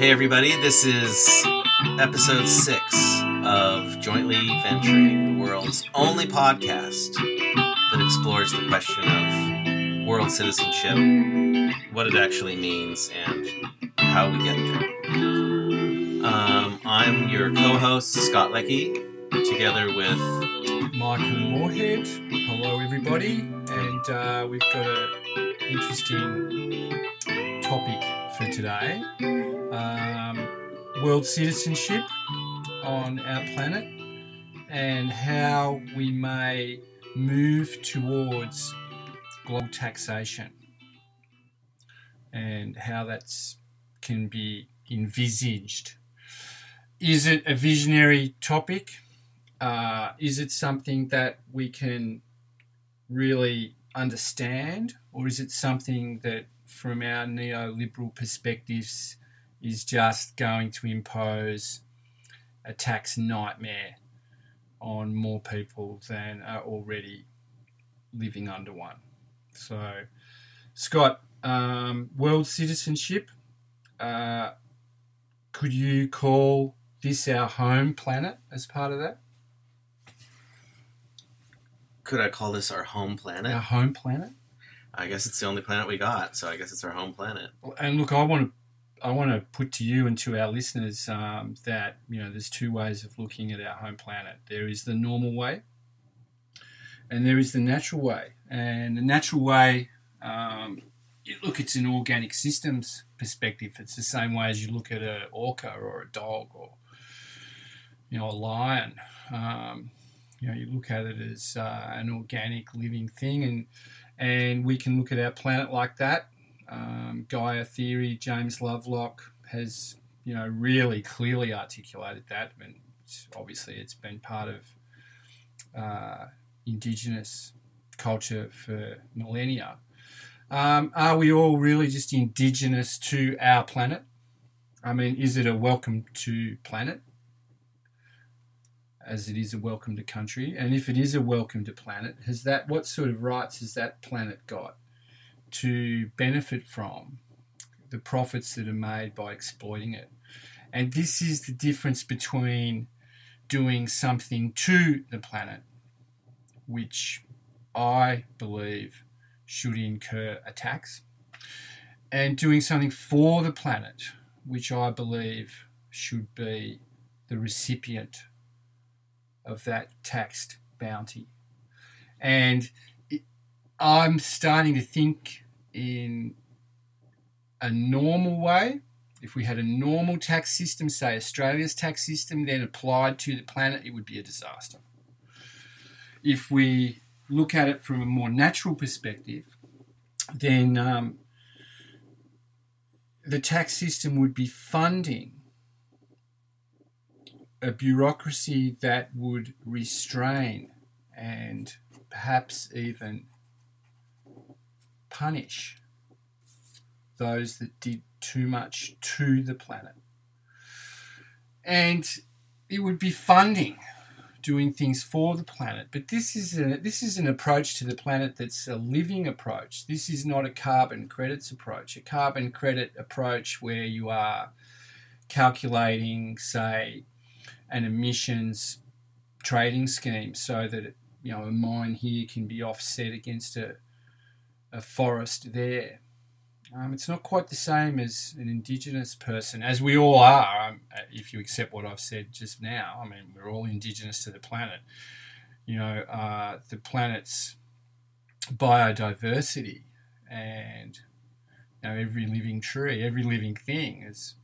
Hey, everybody, this is episode six of Jointly Venturing, the world's only podcast that explores the question of world citizenship, what it actually means, and how we get there. Um, I'm your co host, Scott Leckie, together with Michael Moorhead. Hello, everybody, and uh, we've got an interesting topic for today um, world citizenship on our planet and how we may move towards global taxation and how that can be envisaged. Is it a visionary topic? Uh, is it something that we can really understand, or is it something that, from our neoliberal perspectives, is just going to impose a tax nightmare on more people than are already living under one? So, Scott, um, world citizenship. Uh, could you call this our home planet as part of that? could I call this our home planet? Our home planet. I guess it's the only planet we got, so I guess it's our home planet. And look, I want to, I want to put to you and to our listeners um, that you know there's two ways of looking at our home planet. There is the normal way, and there is the natural way. And the natural way, um, look, it's an organic systems perspective. It's the same way as you look at an orca or a dog or you know a lion. Um, you know, you look at it as uh, an organic living thing, and and we can look at our planet like that. Um, Gaia theory, James Lovelock has you know really clearly articulated that, and obviously it's been part of uh, indigenous culture for millennia. Um, are we all really just indigenous to our planet? I mean, is it a welcome to planet? as it is a welcome to country? And if it is a welcome to planet, has that what sort of rights has that planet got to benefit from the profits that are made by exploiting it? And this is the difference between doing something to the planet, which I believe should incur a tax, and doing something for the planet, which I believe should be the recipient of that taxed bounty. And I'm starting to think in a normal way. If we had a normal tax system, say Australia's tax system, then applied to the planet, it would be a disaster. If we look at it from a more natural perspective, then um, the tax system would be funding a bureaucracy that would restrain and perhaps even punish those that did too much to the planet. And it would be funding doing things for the planet. But this is a, this is an approach to the planet that's a living approach. This is not a carbon credits approach. A carbon credit approach where you are calculating, say, an emissions trading scheme so that you know a mine here can be offset against a, a forest there. Um, it's not quite the same as an indigenous person, as we all are. Um, if you accept what I've said just now, I mean we're all indigenous to the planet. You know, uh, the planet's biodiversity and you know every living tree, every living thing is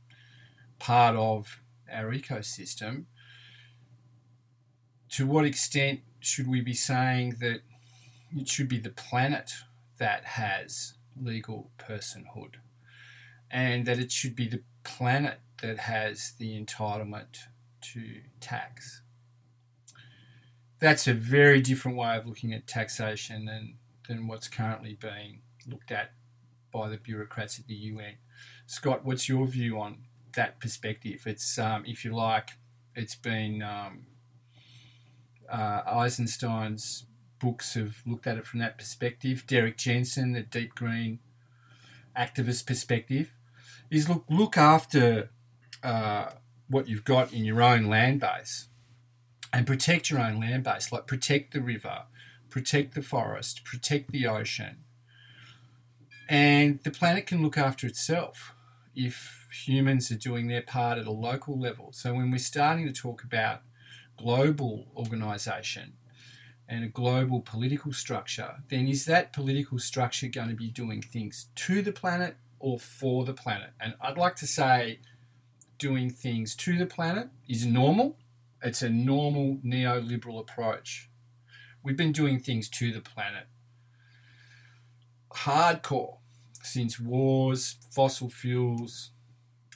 part of our ecosystem to what extent should we be saying that it should be the planet that has legal personhood and that it should be the planet that has the entitlement to tax? That's a very different way of looking at taxation than, than what's currently being looked at by the bureaucrats at the UN. Scott, what's your view on that perspective? It's, um, if you like, it's been um, uh, Eisenstein's books have looked at it from that perspective. Derrick Jensen, the deep green activist perspective, is look look after uh, what you've got in your own land base and protect your own land base, like protect the river, protect the forest, protect the ocean. And the planet can look after itself if humans are doing their part at a local level. So when we're starting to talk about global organisation and a global political structure, then is that political structure going to be doing things to the planet or for the planet? And I'd like to say doing things to the planet is normal. It's a normal neoliberal approach. We've been doing things to the planet hardcore since wars, fossil fuels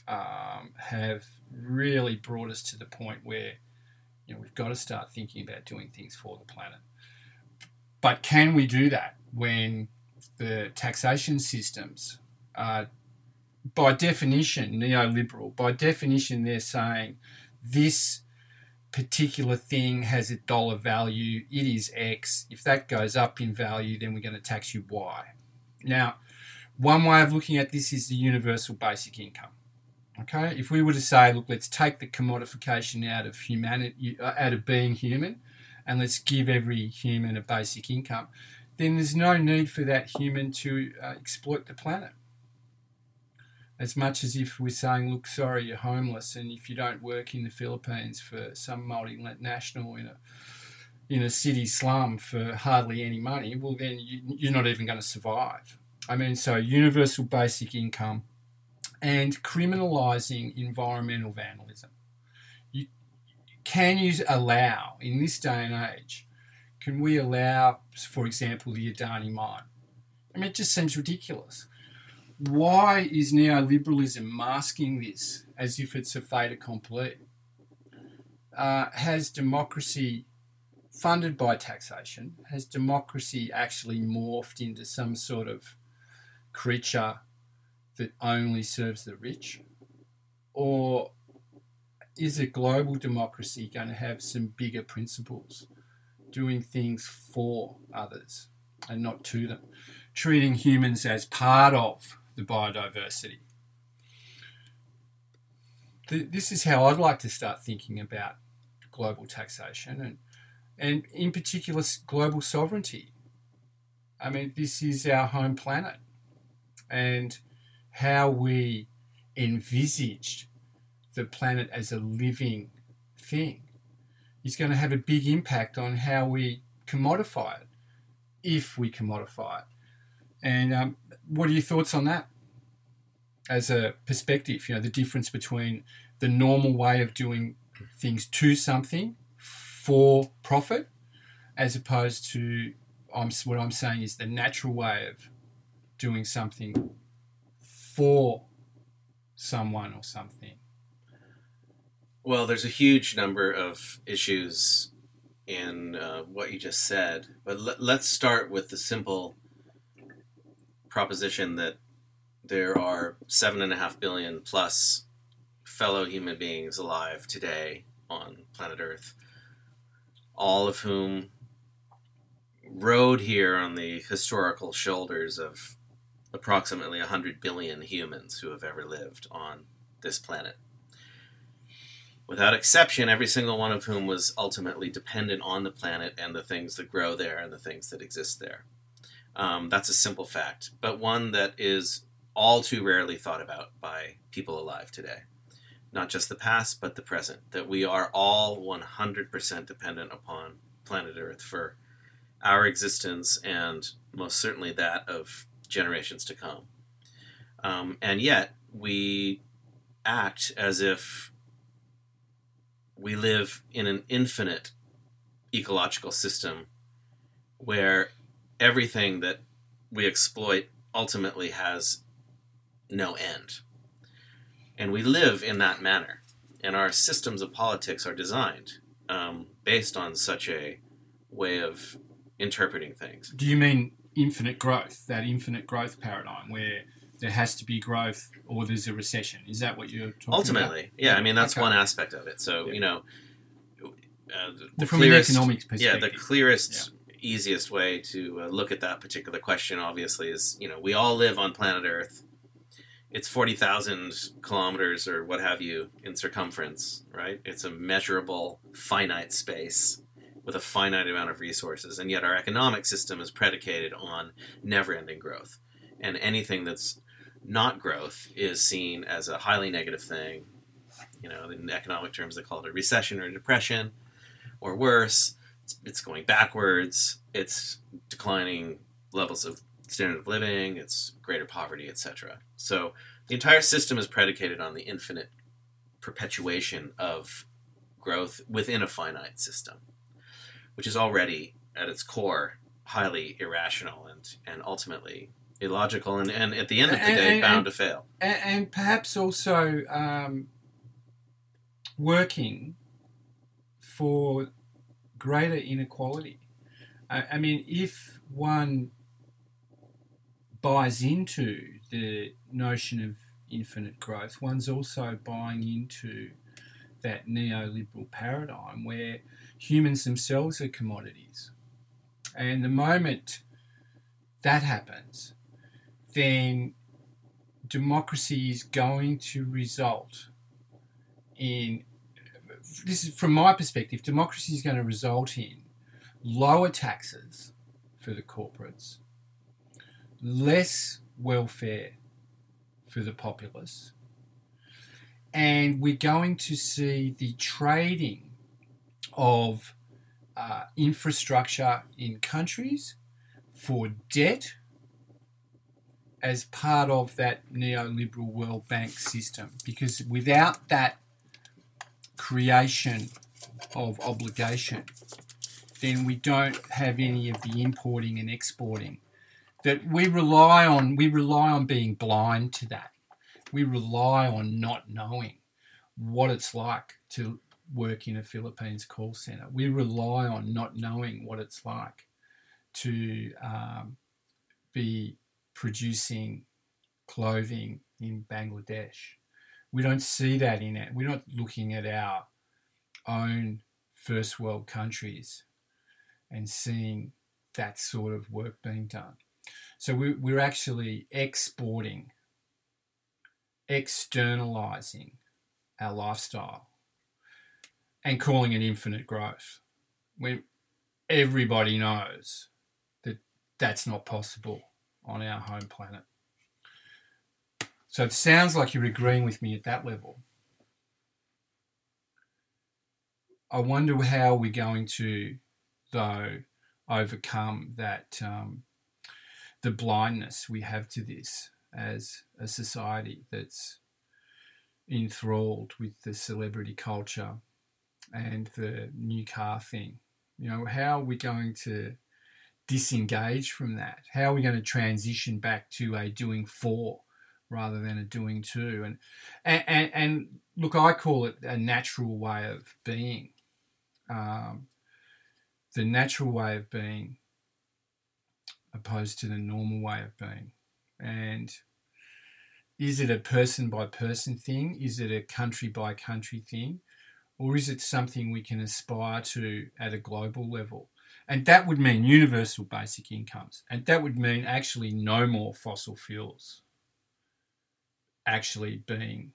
um, have really brought us to the point where know we've got to start thinking about doing things for the planet. But can we do that when the taxation systems are, by definition, neoliberal? By definition, they're saying this particular thing has a dollar value, it is X. If that goes up in value, then we're going to tax you Y. Now, one way of looking at this is the universal basic income. Okay, if we were to say, look, let's take the commodification out of humanity, uh, out of being human, and let's give every human a basic income, then there's no need for that human to uh, exploit the planet. As much as if we're saying, look, sorry, you're homeless, and if you don't work in the Philippines for some multinational in a in a city slum for hardly any money, well, then you, you're not even going to survive. I mean, so universal basic income and criminalising environmental vandalism. You, can you allow, in this day and age, can we allow, for example, the Adani mine? I mean, it just seems ridiculous. Why is neoliberalism masking this as if it's a fait accompli? Uh, has democracy, funded by taxation, has democracy actually morphed into some sort of creature that only serves the rich? Or is a global democracy going to have some bigger principles, doing things for others and not to them, treating humans as part of the biodiversity? This is how I'd like to start thinking about global taxation and, and in particular, global sovereignty. I mean, this is our home planet and how we envisaged the planet as a living thing is going to have a big impact on how we commodify it, if we commodify it. And um, what are your thoughts on that? As a perspective, you know, the difference between the normal way of doing things to something for profit, as opposed to I'm, what I'm saying is the natural way of doing something for someone or something? Well, there's a huge number of issues in uh, what you just said, but let, let's start with the simple proposition that there are seven and a half billion plus fellow human beings alive today on planet Earth, all of whom rode here on the historical shoulders of approximately 100 billion humans who have ever lived on this planet. Without exception, every single one of whom was ultimately dependent on the planet and the things that grow there and the things that exist there. Um, that's a simple fact, but one that is all too rarely thought about by people alive today. Not just the past, but the present. That we are all 100% dependent upon planet Earth for our existence and most certainly that of generations to come. Um, and yet, we act as if we live in an infinite ecological system where everything that we exploit ultimately has no end. And we live in that manner. And our systems of politics are designed um, based on such a way of interpreting things. Do you mean infinite growth, that infinite growth paradigm where there has to be growth or there's a recession. Is that what you're talking about? Ultimately, about? yeah. I mean, that's okay. one aspect of it. So, yeah. you know, uh, the From clearest, an economics perspective. Yeah, the clearest, yeah. easiest way to uh, look at that particular question, obviously, is, you know, we all live on planet Earth it's 40,000 kilometers or what have you in circumference, right? It's a measurable, finite space with a finite amount of resources. And yet our economic system is predicated on never ending growth. And anything that's not growth is seen as a highly negative thing. You know, in economic terms, they call it a recession or a depression, or worse, it's, it's going backwards, it's declining levels of standard of living, it's greater poverty, etc. So the entire system is predicated on the infinite perpetuation of growth within a finite system, which is already at its core highly irrational and, and ultimately illogical and, and at the end of the And- day and- bound to fail. and, and perhaps also um, working for greater inequality. I, I mean, if one buys into the notion of infinite growth, one's also buying into that neoliberal paradigm where humans themselves are commodities. And the moment that happens, then democracy is going to result in this is from my perspective democracy is going to result in lower taxes for the corporates less welfare for the populace and we're going to see the trading of uh, infrastructure in countries for debt as part of that neoliberal World Bank system. Because without that creation of obligation, then we don't have any of the importing and exporting that we rely on. We rely on being blind to that. We rely on not knowing what it's like to work in a Philippines call center. We rely on not knowing what it's like to um, be producing clothing in Bangladesh. We don't see that in it. We're not looking at our own first world countries and seeing that sort of work being done. So we, we're actually exporting, externalizing our lifestyle and calling it infinite growth when everybody knows that that's not possible on our home planet. So it sounds like you're agreeing with me at that level. I wonder how we're going to, though, overcome that um, the blindness we have to this as a society that's enthralled with the celebrity culture and the new car thing. You know, how are we going to disengage from that? How are we going to transition back to a doing for rather than a doing to? And and and, and look, I call it a natural way of being. Um, the natural way of being opposed to the normal way of being. And is it a person by person thing? Is it a country by country thing? Or is it something we can aspire to at a global level? And that would mean universal basic incomes. And that would mean actually no more fossil fuels actually being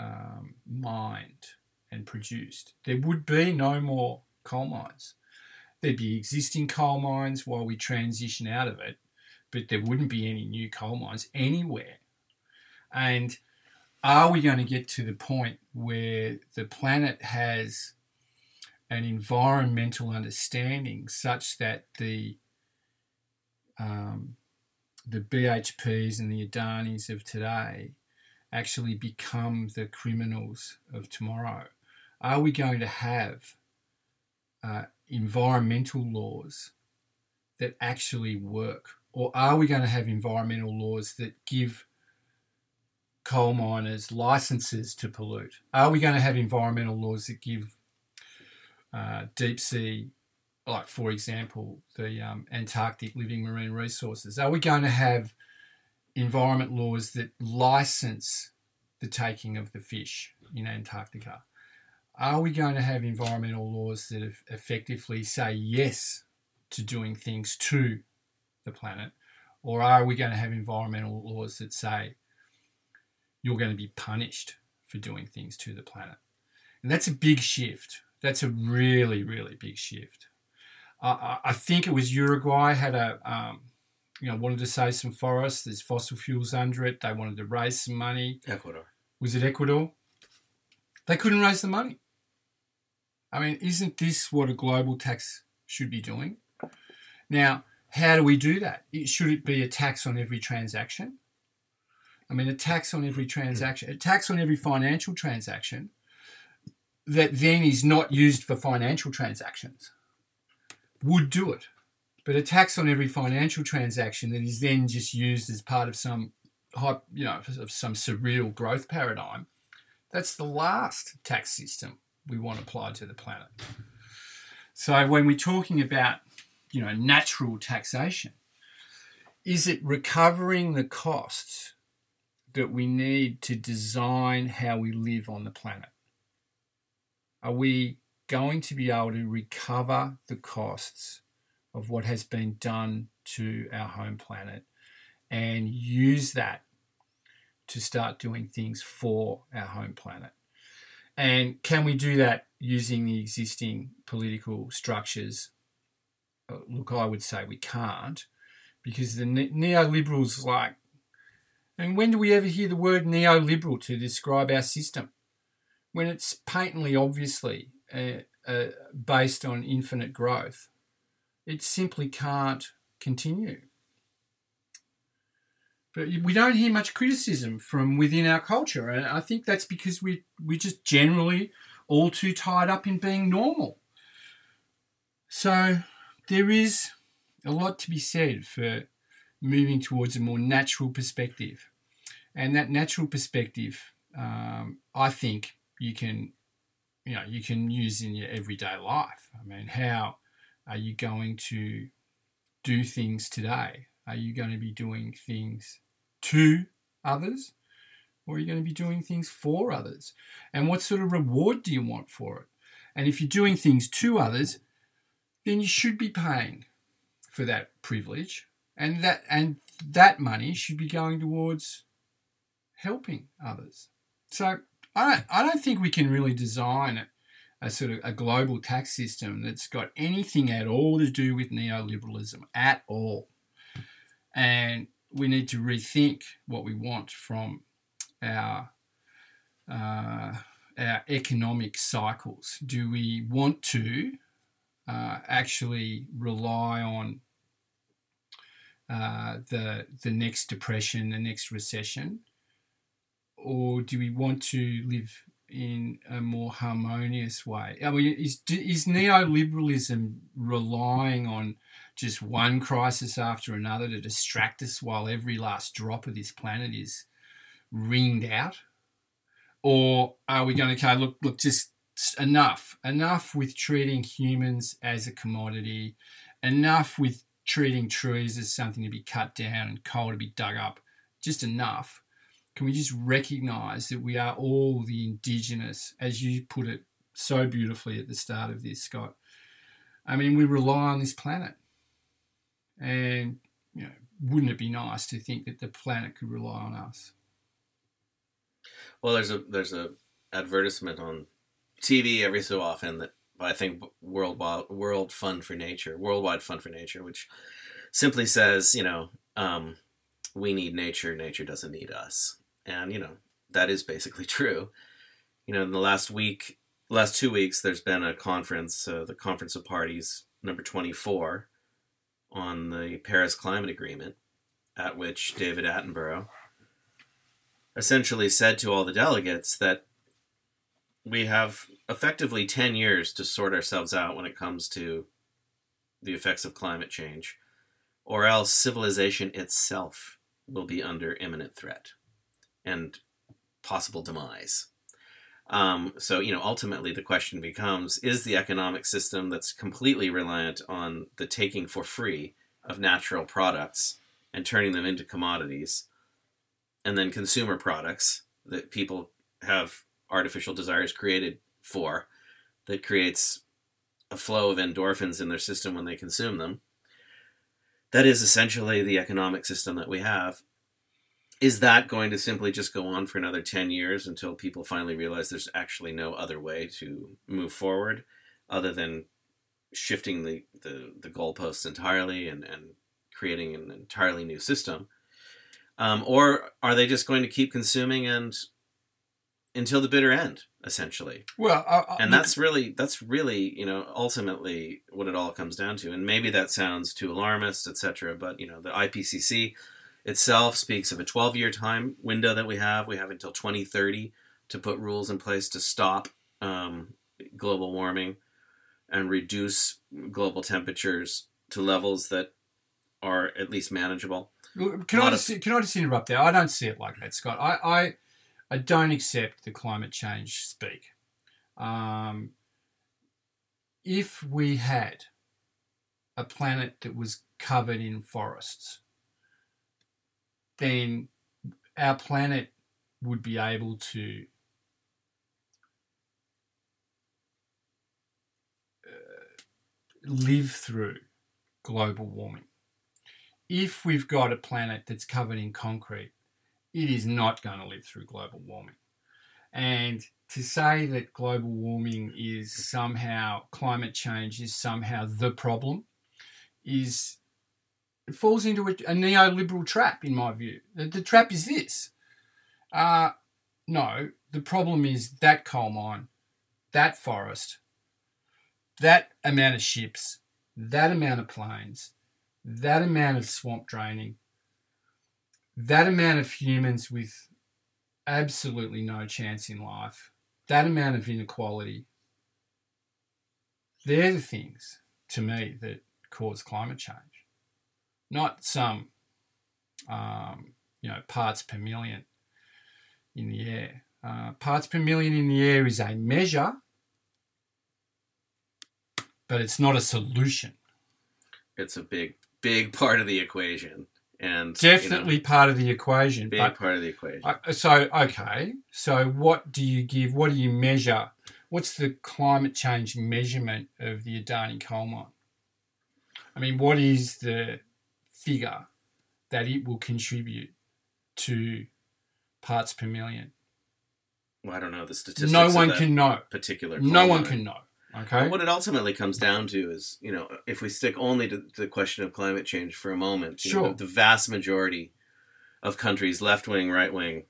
um, mined and produced. There would be no more coal mines. There'd be existing coal mines while we transition out of it, but there wouldn't be any new coal mines anywhere. And are we going to get to the point where the planet has an environmental understanding such that the um, the BHPs and the Adanis of today actually become the criminals of tomorrow? Are we going to have uh, environmental laws that actually work? Or are we going to have environmental laws that give coal miners licenses to pollute? Are we going to have environmental laws that give uh, deep sea, like for example, the um, Antarctic living marine resources? Are we going to have environment laws that license the taking of the fish in Antarctica? Are we going to have environmental laws that effectively say yes to doing things to the planet? Or are we going to have environmental laws that say you're going to be punished for doing things to the planet. And that's a big shift. That's a really, really big shift. Uh, I think it was Uruguay had a, um, you know, wanted to save some forests. There's fossil fuels under it. They wanted to raise some money. Ecuador. Was it Ecuador? They couldn't raise the money. I mean, isn't this what a global tax should be doing? Now, how do we do that? Should it be a tax on every transaction? I mean, a tax on every transaction, mm. a tax on every financial transaction that then is not used for financial transactions would do it. But a tax on every financial transaction that is then just used as part of some, you know, of some surreal growth paradigm, that's the last tax system we want applied to the planet. So when we're talking about, you know, natural taxation, is it recovering the costs that we need to design how we live on the planet? Are we going to be able to recover the costs of what has been done to our home planet and use that to start doing things for our home planet? And can we do that using the existing political structures? Uh, look, I would say we can't because the neoliberals like and when do we ever hear the word neoliberal to describe our system? When it's patently, obviously, uh, uh, based on infinite growth, it simply can't continue. But we don't hear much criticism from within our culture, and I think that's because we we're just generally all too tied up in being normal. So there is a lot to be said for moving towards a more natural perspective. And that natural perspective, um, I think you can, you know, you can use in your everyday life. I mean, how are you going to do things today? Are you going to be doing things to others? Or are you going to be doing things for others? And what sort of reward do you want for it? And if you're doing things to others, then you should be paying for that privilege and that and that money should be going towards helping others. So I don't, I don't think we can really design a, a sort of a global tax system that's got anything at all to do with neoliberalism at all. And we need to rethink what we want from our uh, our economic cycles. Do we want to uh, actually rely on uh, the the next depression, the next recession, or do we want to live in a more harmonious way? I mean, is is neoliberalism relying on just one crisis after another to distract us while every last drop of this planet is wringed out? Or are we going to okay, look, look, just enough, enough with treating humans as a commodity, enough with treating trees as something to be cut down and coal to be dug up, just enough. Can we just recognize that we are all the indigenous, as you put it so beautifully at the start of this, Scott? I mean, we rely on this planet. And, you know, wouldn't it be nice to think that the planet could rely on us? Well, there's a there's a advertisement on TV every so often that I think World World Fund for Nature, Worldwide Fund for Nature, which simply says, you know, um, we need nature, nature doesn't need us, and you know that is basically true. You know, in the last week, last two weeks, there's been a conference, uh, the Conference of Parties number 24, on the Paris Climate Agreement, at which David Attenborough essentially said to all the delegates that we have effectively 10 years to sort ourselves out when it comes to the effects of climate change, or else civilization itself will be under imminent threat and possible demise. Um, so, you know, ultimately the question becomes is the economic system that's completely reliant on the taking for free of natural products and turning them into commodities, and then consumer products that people have artificial desires created for that creates a flow of endorphins in their system when they consume them. That is essentially the economic system that we have. is that going to simply just go on for another 10 years until people finally realize there's actually no other way to move forward other than shifting the, the, the goalposts entirely and, and creating an entirely new system? Um, or are they just going to keep consuming and until the bitter end, essentially? Well, and that's really that's really you know ultimately what it all comes down to. And maybe that sounds too alarmist, etc. But you know the IPCC itself speaks of a 12 year time window that we have. We have until 2030 to put rules in place to stop um, global warming and reduce global temperatures to levels that are at least manageable. Can I just of, can I just interrupt there? I don't see it like that, Scott. I I, I don't accept the climate change speak. Um, if we had a planet that was covered in forests, then our planet would be able to uh, live through global warming. If we've got a planet that's covered in concrete, it is not going to live through global warming. And to say that global warming is somehow, climate change is somehow the problem is it falls into a, a neoliberal trap, in my view. The, the trap is this. Uh, no, the problem is that coal mine, that forest, that amount of ships, that amount of planes, that amount of swamp draining, that amount of humans with absolutely no chance in life, that amount of inequality, they're the things to me that cause climate change not some, um, you know, parts per million in the air. Uh, parts per million in the air is a measure, but it's not a solution. It's a big, big part of the equation, and definitely you know, part of the equation. Big part of the equation. So, okay, so what do you give? What do you measure? What's the climate change measurement of the Adani coal mine? I mean, what is the figure that it will contribute to parts per million. Well, I don't know the statistics. No one can know. Particular. No one can know. Okay. Well, what it ultimately comes down to is, you know, if we stick only to the question of climate change for a moment, sure. Know, the vast majority of countries, left wing, right wing,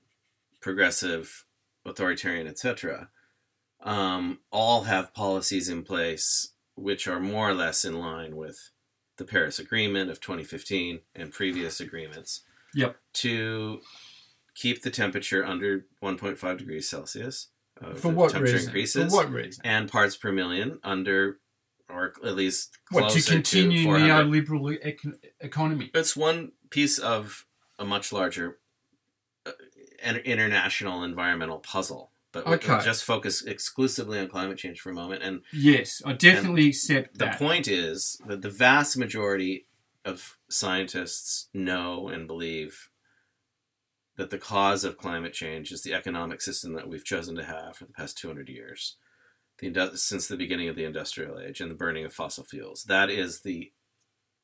progressive, authoritarian, etc., um, all have policies in place which are more or less in line with the Paris Agreement of 2015 and previous agreements. Yep. To keep the temperature under 1.5 degrees Celsius. Uh, For what reason? Increases, For what reason? And parts per million under, or at least what to continue to neoliberal econ- economy. It's one piece of a much larger uh, international environmental puzzle. But okay. we'll just focus exclusively on climate change for a moment. And yes, I definitely accept that. The point is that the vast majority of scientists know and believe that the cause of climate change is the economic system that we've chosen to have for the past 200 years, the, since the beginning of the industrial age and the burning of fossil fuels. That is the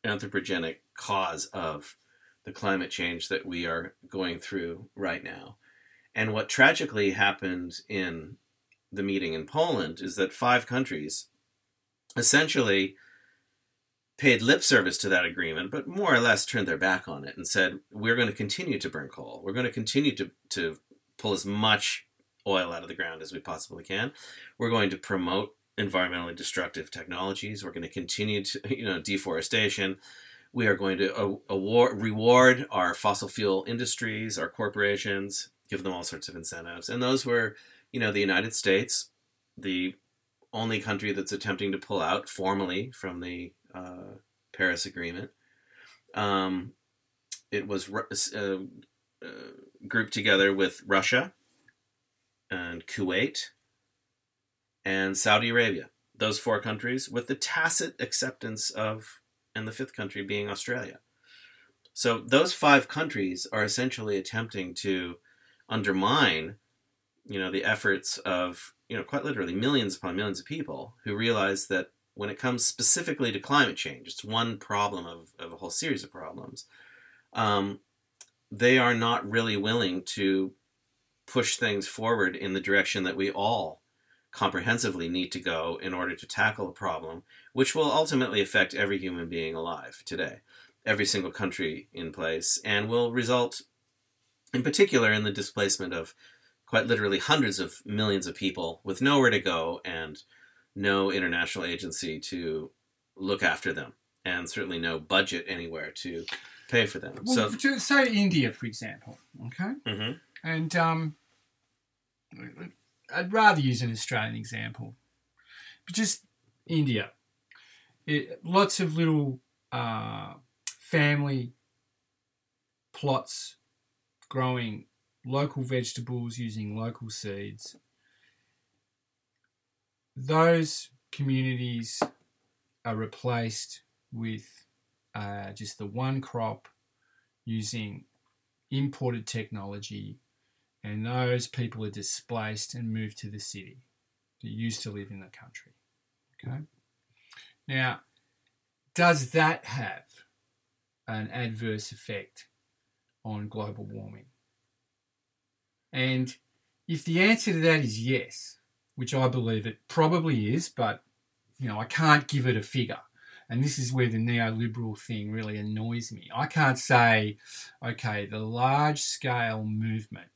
anthropogenic cause of the climate change that we are going through right now. And what tragically happened in the meeting in Poland is that five countries essentially paid lip service to that agreement, but more or less turned their back on it and said, we're going to continue to burn coal. We're going to continue to, to pull as much oil out of the ground as we possibly can. We're going to promote environmentally destructive technologies. We're going to continue to, you know, deforestation. We are going to award, reward our fossil fuel industries, our corporations, give them all sorts of incentives. And those were, you know, the United States, the only country that's attempting to pull out formally from the uh, Paris Agreement. Um, it was uh, uh, grouped together with Russia and Kuwait and Saudi Arabia. Those four countries, with the tacit acceptance of, and the fifth country being Australia. So those five countries are essentially attempting to undermine you know the efforts of you know quite literally millions upon millions of people who realize that when it comes specifically to climate change it's one problem of, of a whole series of problems um, they are not really willing to push things forward in the direction that we all comprehensively need to go in order to tackle a problem which will ultimately affect every human being alive today, every single country in place, and will result, in particular, in the displacement of quite literally hundreds of millions of people with nowhere to go and no international agency to look after them, and certainly no budget anywhere to pay for them. Well, so, say India, for example, okay, Mhm. and um, I'd rather use an Australian example, but just India. It, lots of little uh, family plots growing local vegetables using local seeds. Those communities are replaced with uh, just the one crop using imported technology, and those people are displaced and moved to the city that used to live in the country. Okay. Now, does that have an adverse effect on global warming? And if the answer to that is yes, which I believe it probably is, but you know, I can't give it a figure. And this is where the neoliberal thing really annoys me. I can't say, okay, the large scale movement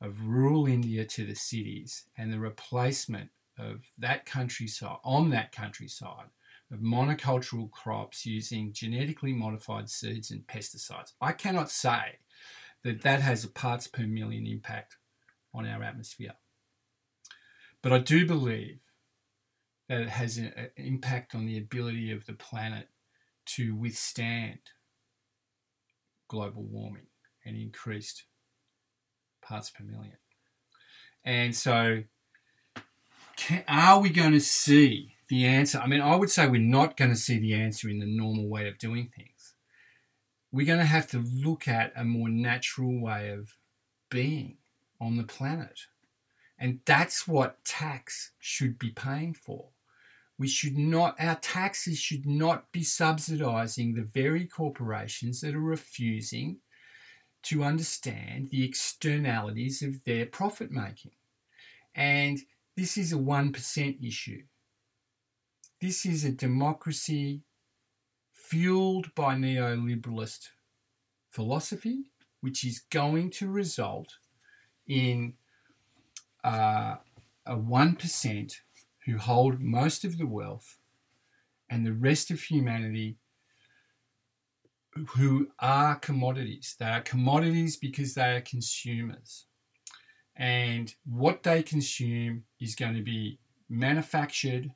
of rural India to the cities and the replacement of that countryside on that countryside of monocultural crops using genetically modified seeds and pesticides. I cannot say that that has a parts per million impact on our atmosphere. But I do believe that it has an impact on the ability of the planet to withstand global warming and increased parts per million. And so, can, are we going to see the answer? I mean, I would say we're not going to see the answer in the normal way of doing things. We're going to have to look at a more natural way of being on the planet. And that's what tax should be paying for. We should not, our taxes should not be subsidizing the very corporations that are refusing to understand the externalities of their profit making. And this is a 1% issue. This is a democracy fueled by neoliberalist philosophy, which is going to result in uh, a 1% who hold most of the wealth and the rest of humanity who are commodities. They are commodities because they are consumers. And what they consume is going to be manufactured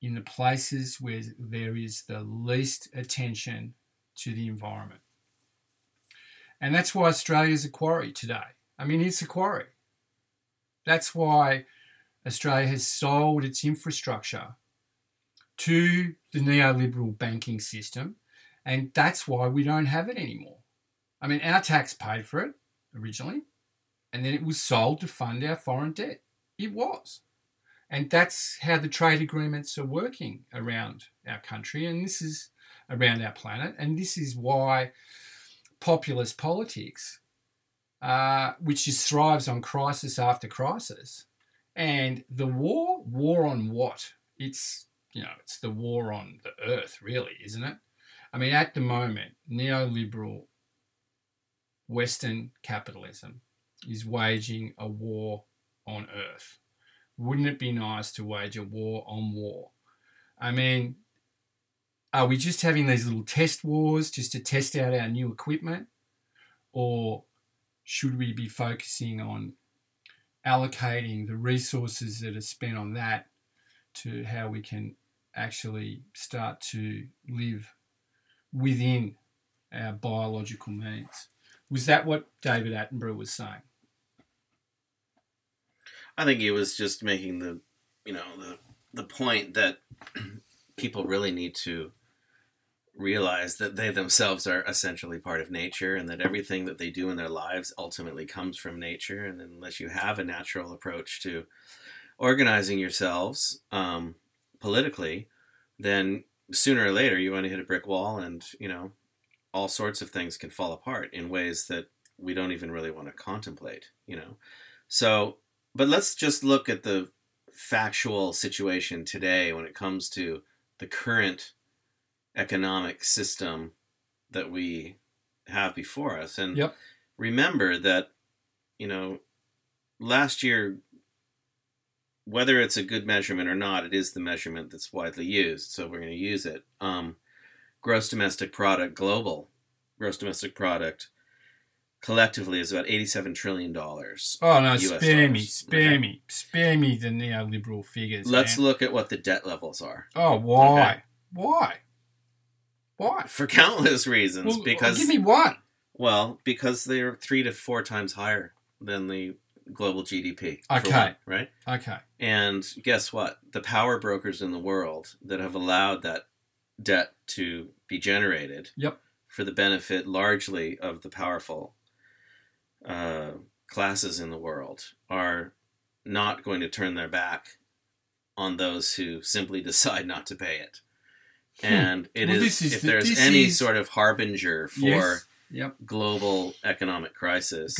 in the places where there is the least attention to the environment. And that's why Australia is a quarry today. I mean, it's a quarry. That's why Australia has sold its infrastructure to the neoliberal banking system, and that's why we don't have it anymore. I mean, our tax paid for it originally, and then it was sold to fund our foreign debt. It was. And that's how the trade agreements are working around our country, and this is around our planet, and this is why populist politics, uh, which just thrives on crisis after crisis, and the war, war on what? It's you know, it's the war on the earth, really, isn't it? I mean, at the moment, neoliberal Western capitalism is waging a war on earth. Wouldn't it be nice to wage a war on war? I mean, are we just having these little test wars just to test out our new equipment? Or should we be focusing on allocating the resources that are spent on that to how we can actually start to live within our biological means? Was that what David Attenborough was saying? I think he was just making the, you know, the the point that people really need to realize that they themselves are essentially part of nature and that everything that they do in their lives ultimately comes from nature and unless you have a natural approach to organizing yourselves um, politically then sooner or later you want to hit a brick wall and you know all sorts of things can fall apart in ways that we don't even really want to contemplate, you know. So, but let's just look at the factual situation today when it comes to the current economic system that we have before us. And Yep. remember that, you know, last year, whether it's a good measurement or not, it is the measurement that's widely used. So we're going to use it. Um, gross domestic product, global gross domestic product, collectively is about $87 trillion. Oh no, spare me, spare Okay. me, spare me the neoliberal figures. Let's man. look at what the debt levels are. Oh, why? Okay. Why? Why? For countless reasons, Well, because give me one. well, because they're three to four times higher than the global GDP. Okay. one, right. Okay. And guess what? The power brokers in the world that have allowed that debt to be generated Yep. for the benefit largely of the powerful uh, classes in the world are not going to turn their back on those who simply decide not to pay it. And it Hmm. Well, is, is if the- there's any is- sort of harbinger for Yes. Yep. global economic crisis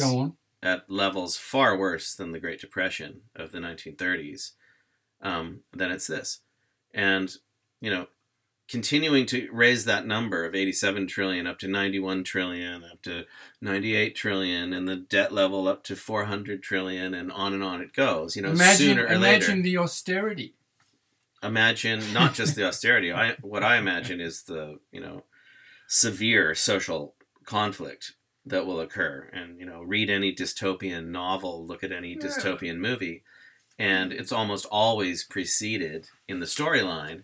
at levels far worse than the Great Depression of the 1930s, um, then it's this. And, you know, continuing to raise that number of 87 trillion up to 91 trillion, up to 98 trillion, and the debt level up to 400 trillion, and on and on it goes. You know, imagine, sooner or imagine later. Imagine the austerity. Imagine not just the austerity. I what I imagine is the you know severe social conflict that will occur. And you know, read any dystopian novel, look at any Yeah. dystopian movie, and it's almost always preceded in the storyline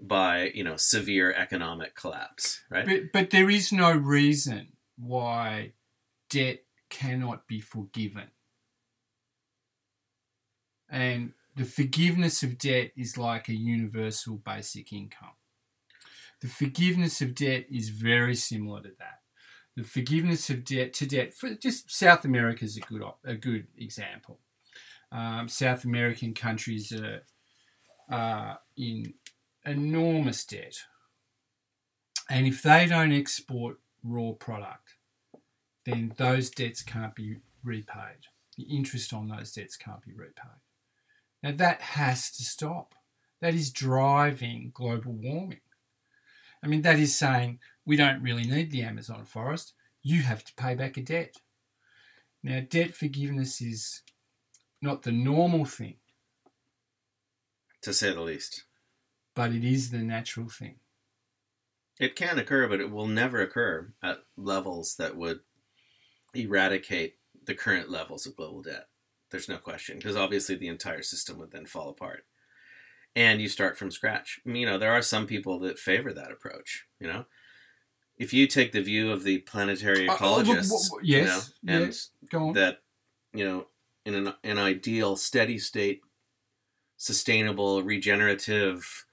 by you know severe economic collapse. Right? But but there is no reason why debt cannot be forgiven. And the forgiveness of debt is like a universal basic income. The forgiveness of debt is very similar to that. The forgiveness of debt to debt, for just South America is a good a good example. Um, South American countries are, are in enormous debt, and if they don't export raw product, then those debts can't be repaid. The interest on those debts can't be repaid. Now that has to stop. That is driving global warming. I mean, that is saying we don't really need the Amazon forest. You have to pay back a debt. Now, debt forgiveness is not the normal thing, To say the least. but it is the natural thing. It can occur, but it will never occur at levels that would eradicate the current levels of global debt. There's no question, because obviously the entire system would then fall apart. And you start from scratch. You know, there are some people that favor that approach, you know? If you take the view of the planetary Uh, uh, look, ecologists, w- yes, you know, and yes. Go on. that you know in an, an ideal steady state sustainable regenerative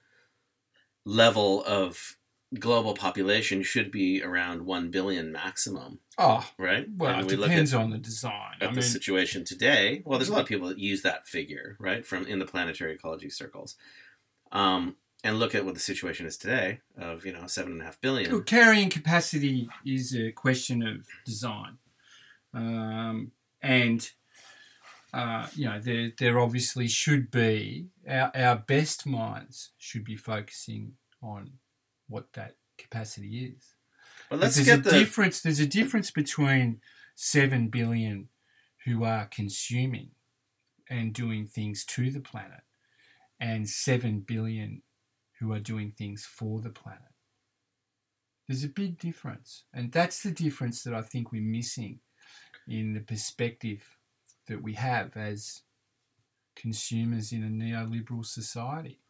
level of global population should be around 1 billion maximum oh, right? well, and it we depends at, on the design. at I the mean, situation today well there's a lot of people that use that figure right from in the planetary ecology circles. Um, and look at what the situation is today of you know seven and a half billion. Look, carrying capacity is a question of design, um, and uh, you know there there obviously should be our, our best minds should be focusing on what that capacity is. but But let's there's get a the difference. There's a difference between seven billion who are consuming and doing things to the planet, and seven billion who are doing things for the planet. There's a big difference, and that's the difference that I think we're missing in the perspective that we have as consumers in a neoliberal society.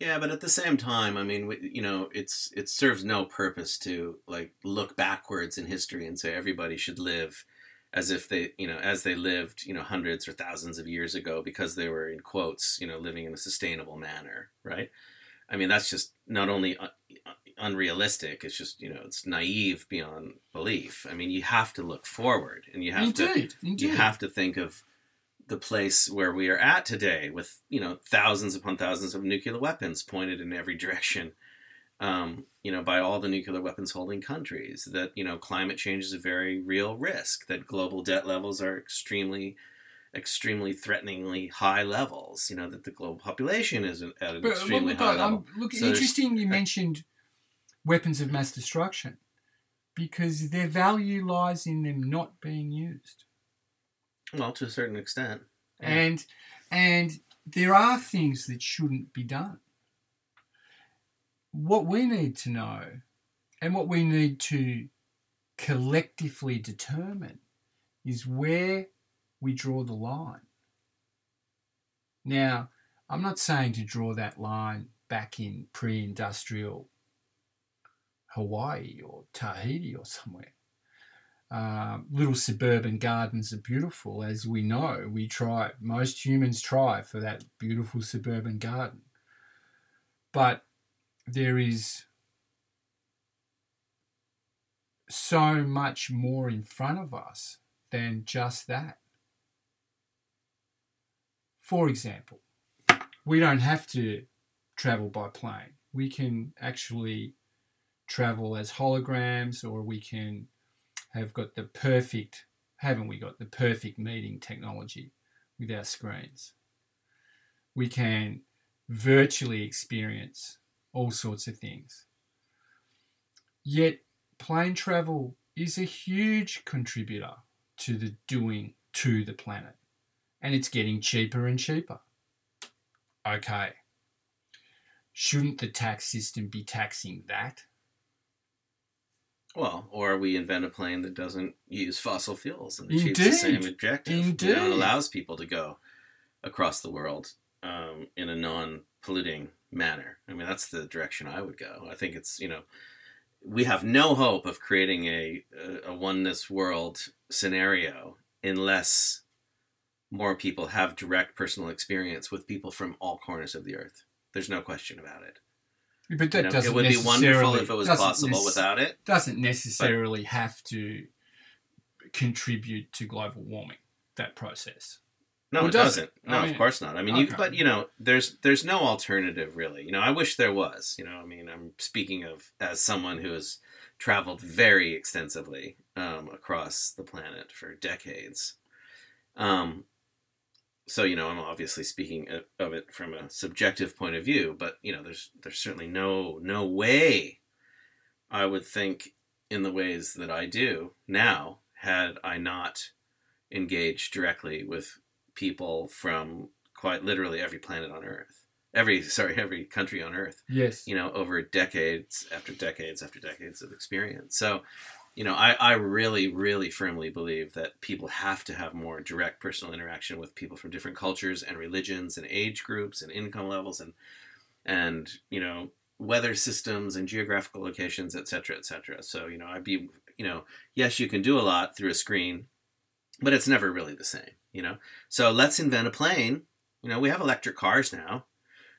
Yeah, but at the same time, I mean, we- you know, it's it serves no purpose to like look backwards in history and say everybody should live as if they, you know, as they lived, you know, hundreds or thousands of years ago because they were in quotes, you know, living in a sustainable manner, right? I mean, that's just not only un- unrealistic; it's just you know, it's naive beyond belief. I mean, you have to look forward, and you have to indeed, indeed. you have to think of the place where we are at today with you know thousands upon thousands of nuclear weapons pointed in every direction um, you know, by all the nuclear weapons holding countries. That you know, climate change is a very real risk. That global debt levels are extremely, extremely threateningly high levels. You know, that the global population is at an But extremely look, high look, level. um, look So interesting you mentioned weapons of mass destruction because their value lies in them not being used. Well, to a certain extent. Yeah. And and there are things that shouldn't be done. What we need to know and what we need to collectively determine is where we draw the line. Now, I'm not saying to draw that line back in pre industrial Hawaii or Tahiti or somewhere. Um, little suburban gardens are beautiful, as we know. We try, most humans try for that beautiful suburban garden. But there is so much more in front of us than just that. For example, we don't have to travel by plane. We can actually travel as holograms, or we can have got the perfect, haven't we got the perfect meeting technology with our screens? We can virtually experience all sorts of things. Yet, plane travel is a huge contributor to the doing to the planet, and it's getting cheaper and cheaper. Okay. Shouldn't the tax system be taxing that? Well, or we invent a plane that doesn't use fossil fuels and achieves the same Indeed. objective. You know, Indeed. and allows people to go across the world um, in a non-polluting manner. I mean, that's the direction I would go. I think it's you know, we have no hope of creating a a, a oneness world scenario unless more people have direct personal experience with people from all corners of the earth. There's no question about it. But that You know, doesn't it would be wonderful if it was possible nec- without it. doesn't necessarily have to contribute to global warming. That process. No, Well, it does it? doesn't. No, I mean, of course not. I mean, you, but you know, there's there's no alternative really. You know, I wish there was. You know, I mean, I'm speaking of as someone who has traveled very extensively um, across the planet for decades. Um, so you know, I'm obviously speaking of- it from a subjective point of view, but you know, there's there's certainly no no way I would think in the ways that I do now had I not engaged directly with people from quite literally every planet on Earth, every sorry, every country on Earth. Yes. You know, over decades after decades after decades of experience. So, you know, I, I really, really firmly believe that people have to have more direct personal interaction with people from different cultures and religions and age groups and income levels and and you know weather systems and geographical locations, et cetera, et cetera. So, you know, I'd be, you know, yes, you can do a lot through a screen, but it's never really the same, you know? So let's invent a plane. You know, we have electric cars now.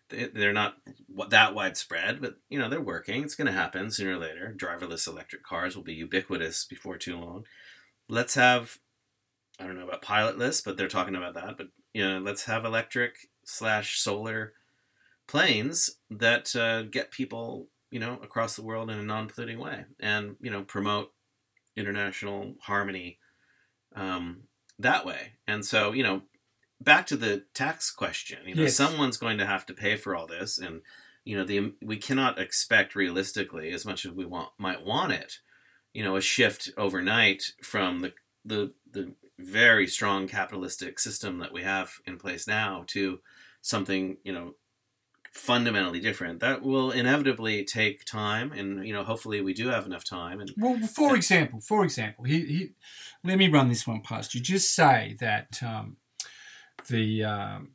They- They're not that widespread, but, you know, they're working. It's going to happen sooner or later. Driverless electric cars will be ubiquitous before too long. Let's have, I don't know about pilotless, but they're talking about that. But, you know, let's have electric slash solar planes that uh, get people, you know, across the world in a non-polluting way and, you know, promote international harmony um, that way. And so, you know, back to the tax question, you know, Yes. someone's going to have to pay for all this and you know, the we cannot expect realistically as much as we want might want it, you know, a shift overnight from the the the very strong capitalistic system that we have in place now to something, you know, fundamentally different. That will inevitably take time and you know, hopefully we do have enough time and Well, for example, for example, he, he, let me run this one past you. Just say that um, the um,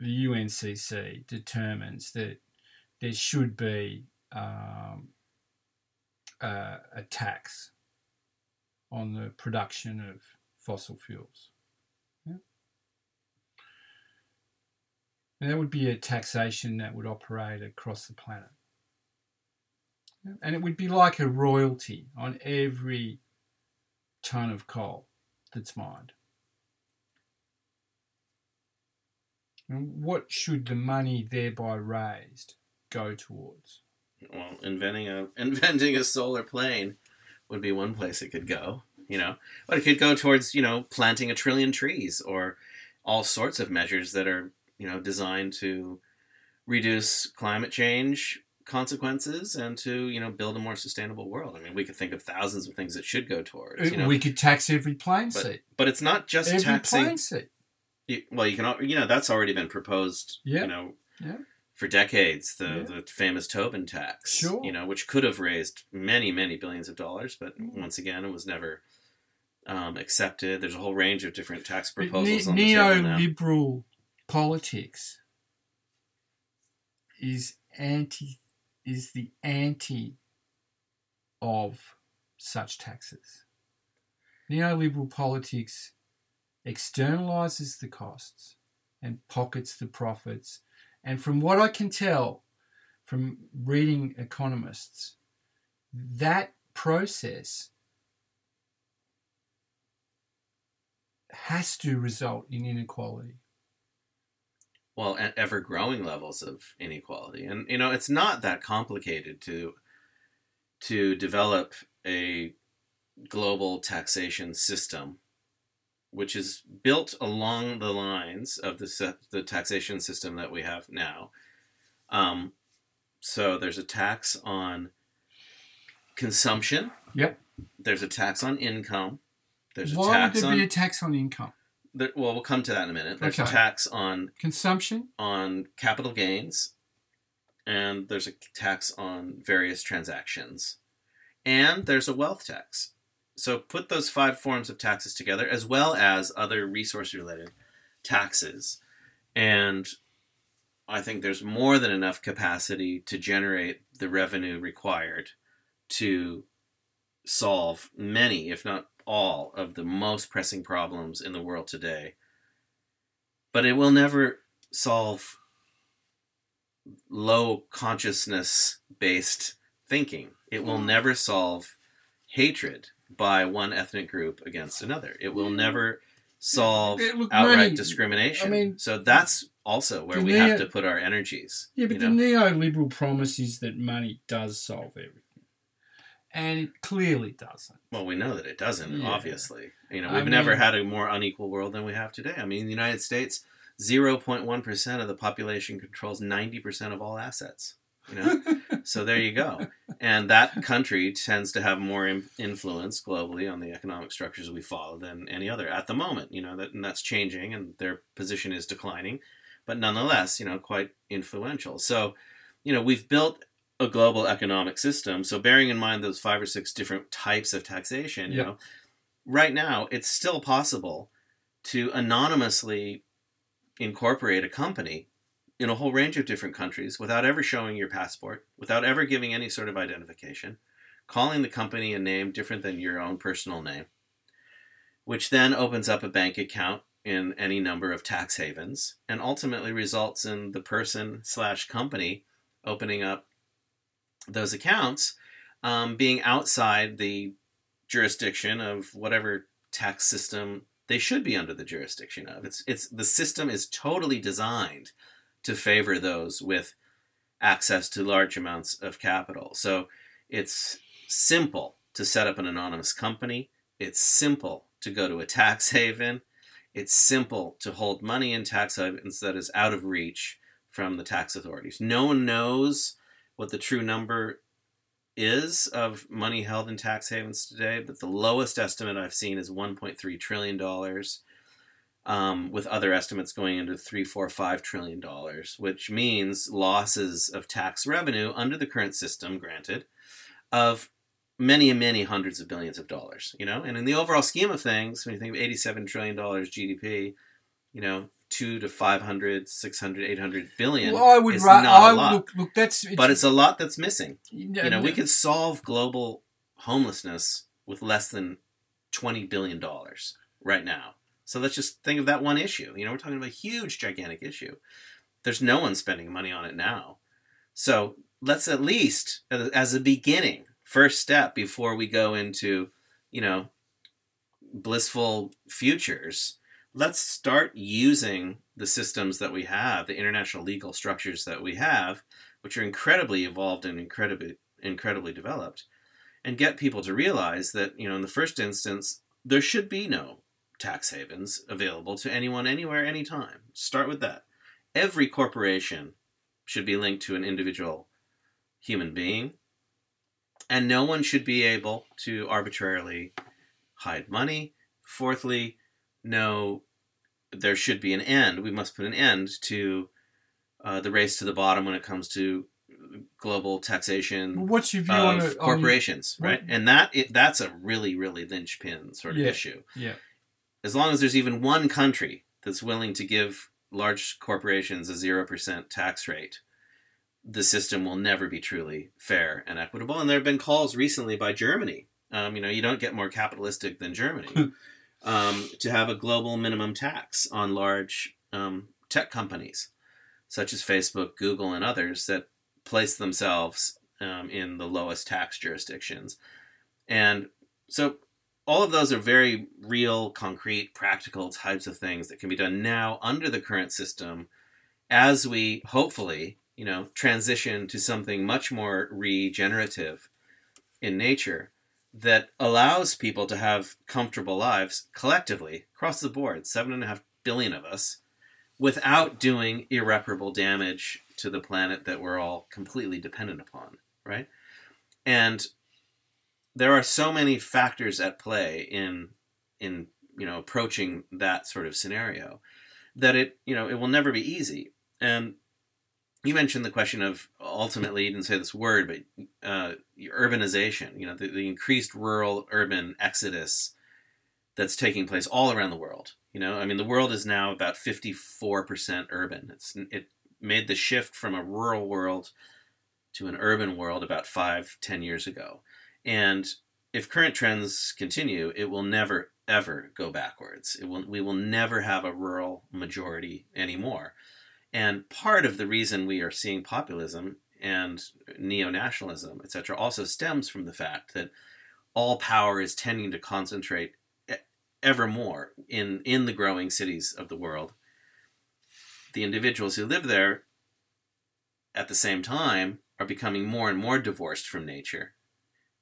the UNCC determines that there should be um, a, a tax on the production of fossil fuels. Yeah. And that would be a taxation that would operate across the planet. Yeah. And it would be like a royalty on every ton of coal that's mined. And what should the money thereby raised go towards? Well, inventing a inventing a solar plane would be one place it could go. You know, but it could go towards you know planting a trillion trees or all sorts of measures that are you know designed to reduce climate change consequences and to you know build a more sustainable world. I mean, we could think of thousands of things that should go towards. Uh, you know, we could tax every plane but, seat. but it's not just Every taxing. plane seat. Well, you can you know that's already been proposed. Yeah. You know. Yeah. For decades, the, Yeah. the famous Tobin tax, Sure. you know, which could have raised many, many billions of dollars, but Mm. once again, it was never um, accepted. There's a whole range of different tax proposals ne- on the table now. neoliberal politics is anti is the anti of such taxes. Neoliberal politics externalizes the costs and pockets the profits. And from what I can tell from reading economists, that process has to result in inequality. well at ever growing levels of inequality and you know it's not that complicated to to develop a global taxation system which is built along the lines of the se- the taxation system that we have now um, so there's a tax on consumption Yep. there's a tax on income there's a Why would there on be a tax on income? there, well we'll come to that in a minute there's a Okay. tax on Consumption? on capital gains, and there's a tax on various transactions, and there's a wealth tax. So put those five forms of taxes together, as well as other resource-related taxes, and I think there's more than enough capacity to generate the revenue required to solve many, if not all, of the most pressing problems in the world today. But it will never solve low consciousness based thinking. It will mm-hmm. never solve hatred by one ethnic group against another. It will never solve look, outright money- discrimination. I mean- so that's also where we neo- have to put our energies. Yeah, but the know? neoliberal promise is that money does solve everything. And it clearly doesn't. Well, we know that it doesn't. Yeah. Obviously, you know, we've never mean- had a more unequal world than we have today. I mean, in the United States, zero point one percent of the population controls ninety percent of all assets. You know, so there you go. And that country tends to have more in- influence globally on the economic structures we follow than any other at the moment. You know, that and that's changing, and their position is declining, but nonetheless, you know, quite influential. So, you know, we've built a global economic system. So, bearing in mind those five or six different types of taxation, you know, right now it's still possible to anonymously incorporate a company in a whole range of different countries without ever showing your passport, without ever giving any sort of identification, calling the company a name different than your own personal name, which then opens up a bank account in any number of tax havens and ultimately results in the person slash company opening up those accounts um, being outside the jurisdiction of whatever tax system they should be under the jurisdiction of. It's it's the system is totally designed to favor those with access to large amounts of capital. So it's simple to set up an anonymous company. It's simple to go to a tax haven. It's simple to hold money in tax havens that is out of reach from the tax authorities. No one knows what the true number is of money held in tax havens today, but the lowest estimate I've seen is 1.3 trillion dollars, um, with other estimates going into three, four, five trillion dollars, which means losses of tax revenue under the current system, granted, of many and many hundreds of billions of dollars. You know, and in the overall scheme of things, when you think of 87 trillion dollars GDP, you know, two to 500, 600, 800 billion. Well, I would ra- not a I lot. look look that's it's, but it's a lot that's missing. you You know, we could solve global homelessness with less than twenty billion dollars right now. So let's just think of that one issue. You know, we're talking about a huge, gigantic issue. There's no one spending money on it now. So let's at least, as a beginning, first step before we go into, you know, blissful futures, let's start using the systems that we have, the international legal structures that we have, which are incredibly evolved and incredibly incredibly developed, and get people to realize that you know in the first instance there should be no tax havens available to anyone anywhere anytime. Start with that. Every corporation should be linked to an individual human being, and no one should be able to arbitrarily hide money. Fourthly, no, there should be an end. We must put an end to uh, the race to the bottom when it comes to global taxation What's your view on of on- corporations, what- right? And that it, that's a really, really linchpin sort of Yeah. issue. Yeah. As long as there's even one country that's willing to give large corporations a zero percent tax rate, the system will never be truly fair and equitable. And there have been calls recently by Germany. Um, you know, you don't get more capitalistic than Germany um, to have a global minimum tax on large um, tech companies, such as Facebook, Google, and others that place themselves um, in the lowest tax jurisdictions. And so all of those are very real, concrete, practical types of things that can be done now under the current system as we hopefully, you know, transition to something much more regenerative in nature that allows people to have comfortable lives collectively across the board, seven and a half billion of us, without doing irreparable damage to the planet that we're all completely dependent upon, right? And there are so many factors at play in in you know approaching that sort of scenario that it you know it will never be easy. And you mentioned the question of ultimately you didn't say this word, but uh, urbanization. You know the, the increased rural urban exodus that's taking place all around the world. You know, I mean, the world is now about fifty-four percent urban. It's it made the shift from a rural world to an urban world about five, ten years ago. And if current trends continue, it will never ever go backwards. It will we will never have a rural majority anymore. And part of the reason we are seeing populism and neo-nationalism, etc., also stems from the fact that all power is tending to concentrate ever more in in the growing cities of the world. The individuals who live there at the same time are becoming more and more divorced from nature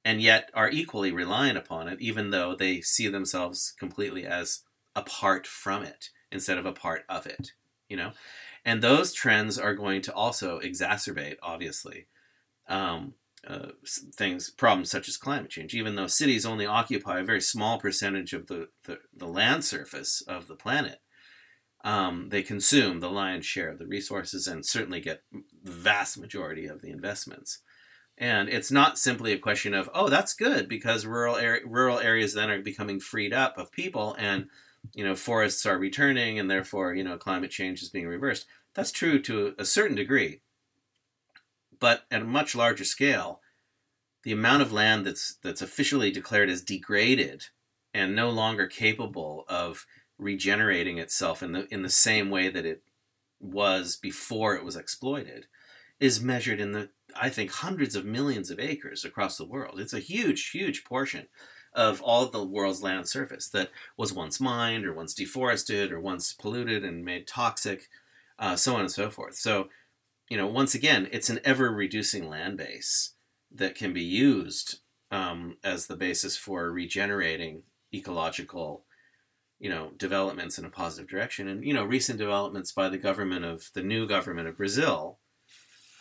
and yet are equally reliant upon it, even though they see themselves completely as apart from it instead of a part of it. You know, and those trends are going to also exacerbate, obviously, um, uh, things, problems such as climate change. Even though cities only occupy a very small percentage of the, the, the land surface of the planet, um, they consume the lion's share of the resources and certainly get the vast majority of the investments. And it's not simply a question of, oh, that's good because rural rural areas then are becoming freed up of people, and you know forests are returning, and therefore you know climate change is being reversed. That's true to a certain degree, but at a much larger scale, the amount of land that's that's officially declared as degraded and no longer capable of regenerating itself in the in the same way that it was before it was exploited is measured in the I think hundreds of millions of acres across the world. It's a huge, huge portion of all of the world's land surface that was once mined or once deforested or once polluted and made toxic, uh, so on and so forth. So, you know, once again, it's an ever reducing land base that can be used um, as the basis for regenerating ecological you know developments in a positive direction and you know recent developments by the government of the new government of Brazil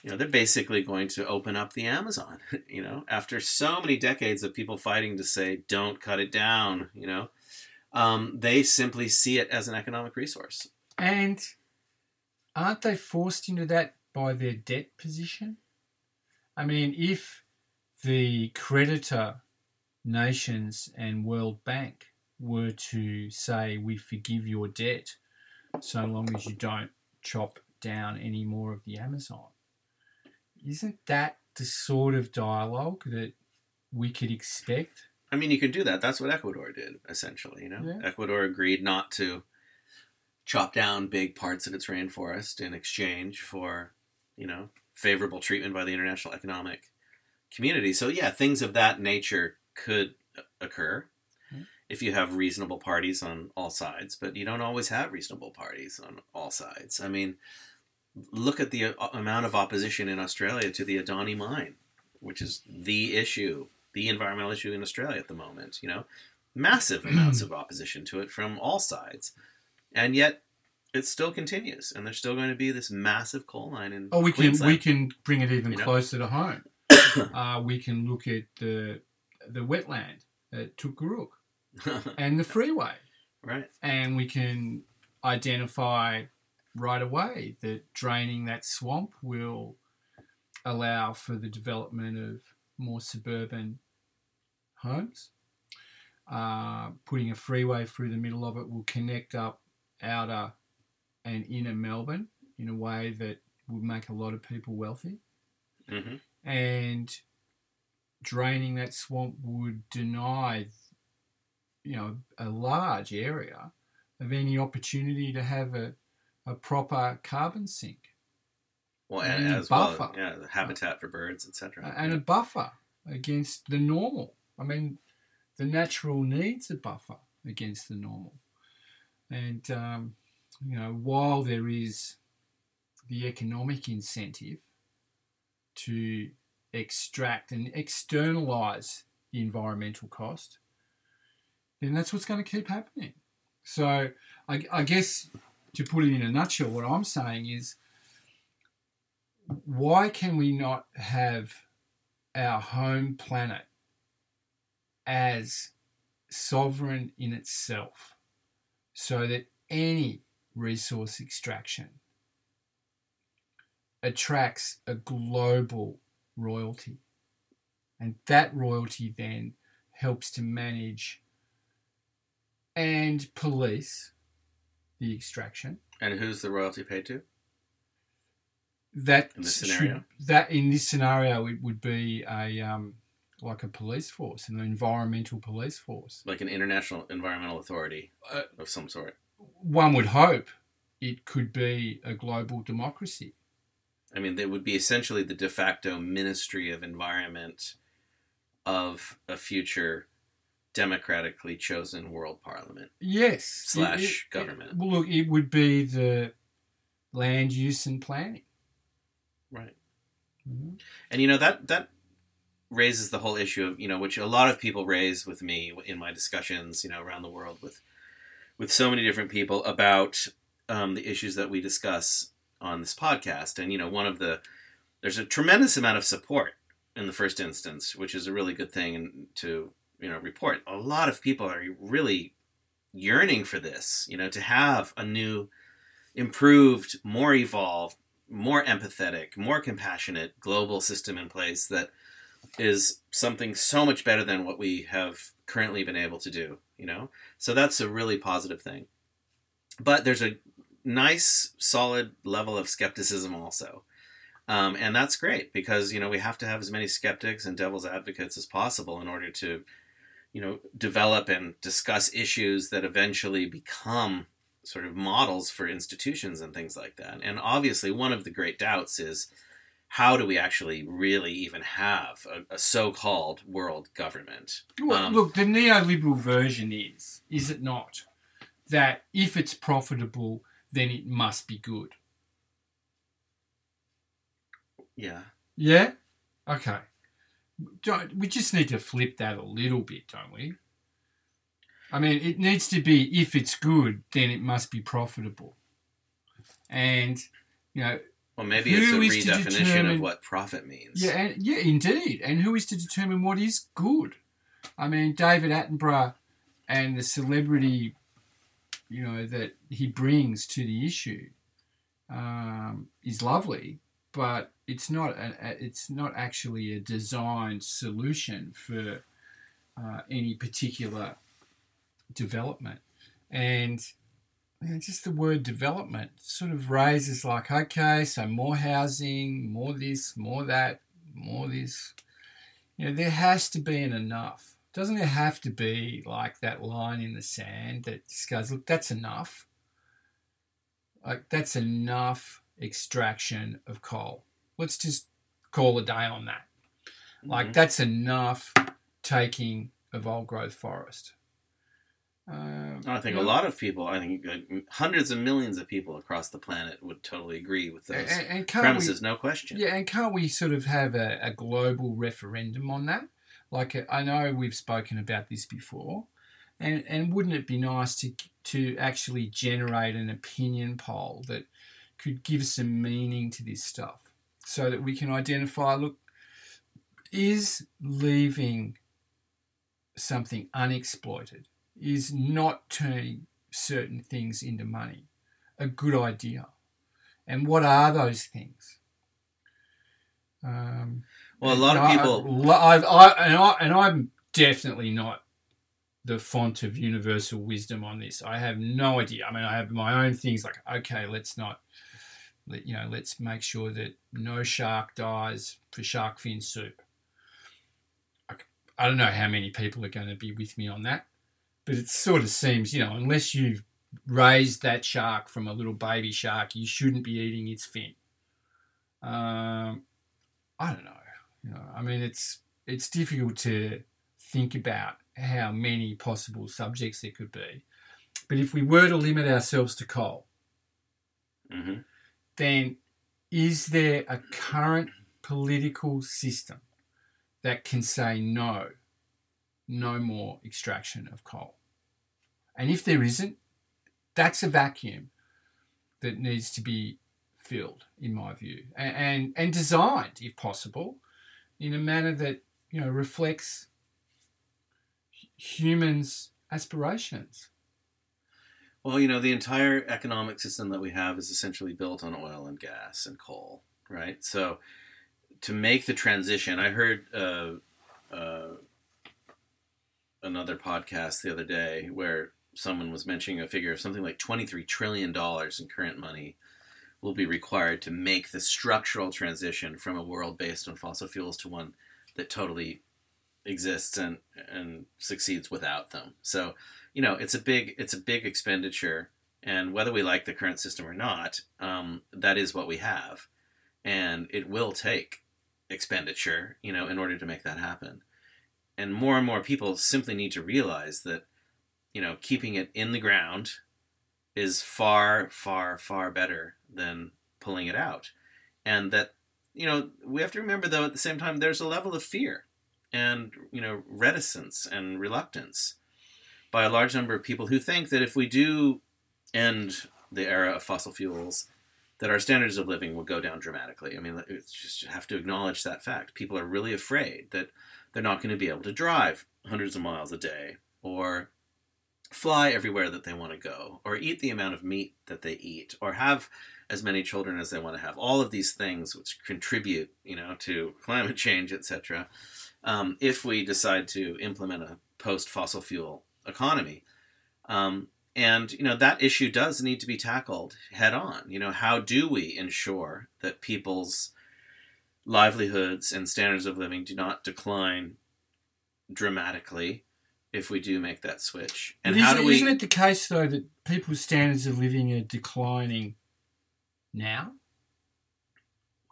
you know they're basically going to open up the Amazon you know after so many decades of people fighting to say don't cut it down you know um, they simply see it as an economic resource And aren't they forced into that by their debt position? I mean, if the creditor nations and World Bank were to say, we forgive your debt so long as you don't chop down any more of the Amazon, isn't that the sort of dialogue that we could expect? I mean, you can do that. That's what Ecuador did, essentially. You know, Yeah. Ecuador agreed not to chop down big parts of its rainforest in exchange for, you know, favorable treatment by the international economic community. So yeah, things of that nature could occur Mhm. if you have reasonable parties on all sides, but you don't always have reasonable parties on all sides. I mean, look at the uh, amount of opposition in Australia to the Adani mine, which is the issue, the environmental issue in Australia at the moment. You know, massive amounts of opposition to it from all sides, and yet it still continues, and there's still going to be this massive coal mine in. Oh, we can Queensland. we can bring it even You know? closer to home. uh, we can look at the the wetland at Tootgarook and the freeway, right. and we can identify right away that draining that swamp will allow for the development of more suburban homes. Uh, putting a freeway through the middle of it will connect up outer and inner Melbourne in a way that would make a lot of people wealthy. hmm And draining that swamp would deny, you know, a large area of any opportunity to have a, a proper carbon sink Well, And and as well, buffer. yeah, the habitat for birds, etc. and a buffer against the normal. I mean, the natural needs a buffer against the normal. And, um, you know, while there is the economic incentive to extract and externalize the environmental cost, then that's what's going to keep happening. So, I, I guess to put it in a nutshell, what I'm saying is why can we not have our home planet as sovereign in itself so that any resource extraction attracts a global royalty? And that royalty then helps to manage and police the extraction And who's the royalty paid to? that In this should- scenario? that in this scenario it would be a um, like a police force, an environmental police force. Like an international environmental authority Uh, of some sort. One would hope it could be a global democracy. I mean, they would be essentially the de facto Ministry of Environment of a future democratically chosen world parliament. Yes, Slash It- it- government. it- well, look, it would be the land use and planning. Right. Mhm. And you know that that raises the whole issue of you know which a lot of people raise with me in my discussions you know around the world with with so many different people about um, the issues that we discuss on this podcast and you know one of the there's a tremendous amount of support in the first instance which is a really good thing to you know report a lot of people are really yearning for this you know to have a new improved more evolved more empathetic, more compassionate global system in place that is something so much better than what we have currently been able to do, you know? So that's a really positive thing. But there's a nice, solid level of skepticism also. Um, and that's great because, you know, we have to have as many skeptics and devil's advocates as possible in order to, you know, develop and discuss issues that eventually become sort of models for institutions and things like that. And obviously, one of the great doubts is how do we actually really even have a, a so-called world government? Well, Um, look, the neoliberal version is, is it not, that if it's profitable, then it must be good. Yeah, Yeah? Okay. Don't, we just need to flip that a little bit, don't we? I mean, it needs to be if it's good, then it must be profitable. And, you know, well, maybe it's a Who is to redefinition determine- of what profit means. yeah, and, yeah, indeed. And who is to determine what is good? I mean, David Attenborough and the celebrity, you know, that he brings to the issue um, is lovely, but it's not. A, it's not actually a designed solution for uh, any particular development. And you know, just the word development sort of raises like, okay, so more housing, more this, more that, more this. You know, there has to be an enough. Doesn't there have to be like that line in the sand that just goes, look, that's enough. Like that's enough extraction of coal. Let's just call a day on that. Like Mhm. that's enough taking of old growth forest. Um, I think you a lot of people, I think uh, hundreds of millions of people across the planet would totally agree with those and, and can't premises, no question. we, yeah, and can't we sort of have a, a global referendum on that? Like I know we've spoken about this before, and and wouldn't it be nice to to actually generate an opinion poll that could give some meaning to this stuff, so that we can identify, look, is leaving something unexploited, is not turning certain things into money a good idea? And what are those things? Um, Well, a lot of people, I, I, I, and, I, and I'm definitely not the font of universal wisdom on this. I have no idea. I mean, I have my own things like, okay, let's not, you know, let's make sure that no shark dies for shark fin soup. I, don't know how many people are going to be with me on that, but it sort of seems, you know, unless you've raised that shark from a little baby shark, you shouldn't be eating its fin. Um, I don't know. You know, I mean, it's it's difficult to think about how many possible subjects there could be. But if we were to limit ourselves to coal, Mhm. Then is there a current political system that can say no, no more extraction of coal? And if there isn't, that's a vacuum that needs to be filled, in my view, and, and, and designed, if possible, in a manner that you know reflects humans' aspirations. Well, you know, the entire economic system that we have is essentially built on oil and gas and coal, right? So, to make the transition, I heard uh, uh, another podcast the other day where someone was mentioning a figure of something like $23 trillion in current money will be required to make the structural transition from a world based on fossil fuels to one that totally exists and and succeeds without them. So, you know, it's a big it's a big expenditure, and whether we like the current system or not, um, that is what we have, and it will take expenditure, you know, in order to make that happen. And more and more people simply need to realize that, you know, keeping it in the ground is far, far, far better than pulling it out. And that, you know, we have to remember though at the same time there's a level of fear and, you know, reticence and reluctance by a large number of people who think that if we do end the era of fossil fuels, that our standards of living will go down dramatically. I mean, just have to acknowledge that fact. People are really afraid that they're not going to be able to drive hundreds of miles a day or fly everywhere that they want to go or eat the amount of meat that they eat or have as many children as they want to have all of these things which contribute you know to climate change etc um, if we decide to implement a post fossil fuel economy um, and you know that issue does need to be tackled head on you know how do we ensure that people's livelihoods and standards of living do not decline dramatically if we do make that switch and But how isn't, do we isn't it the case though that people's standards of living are declining now?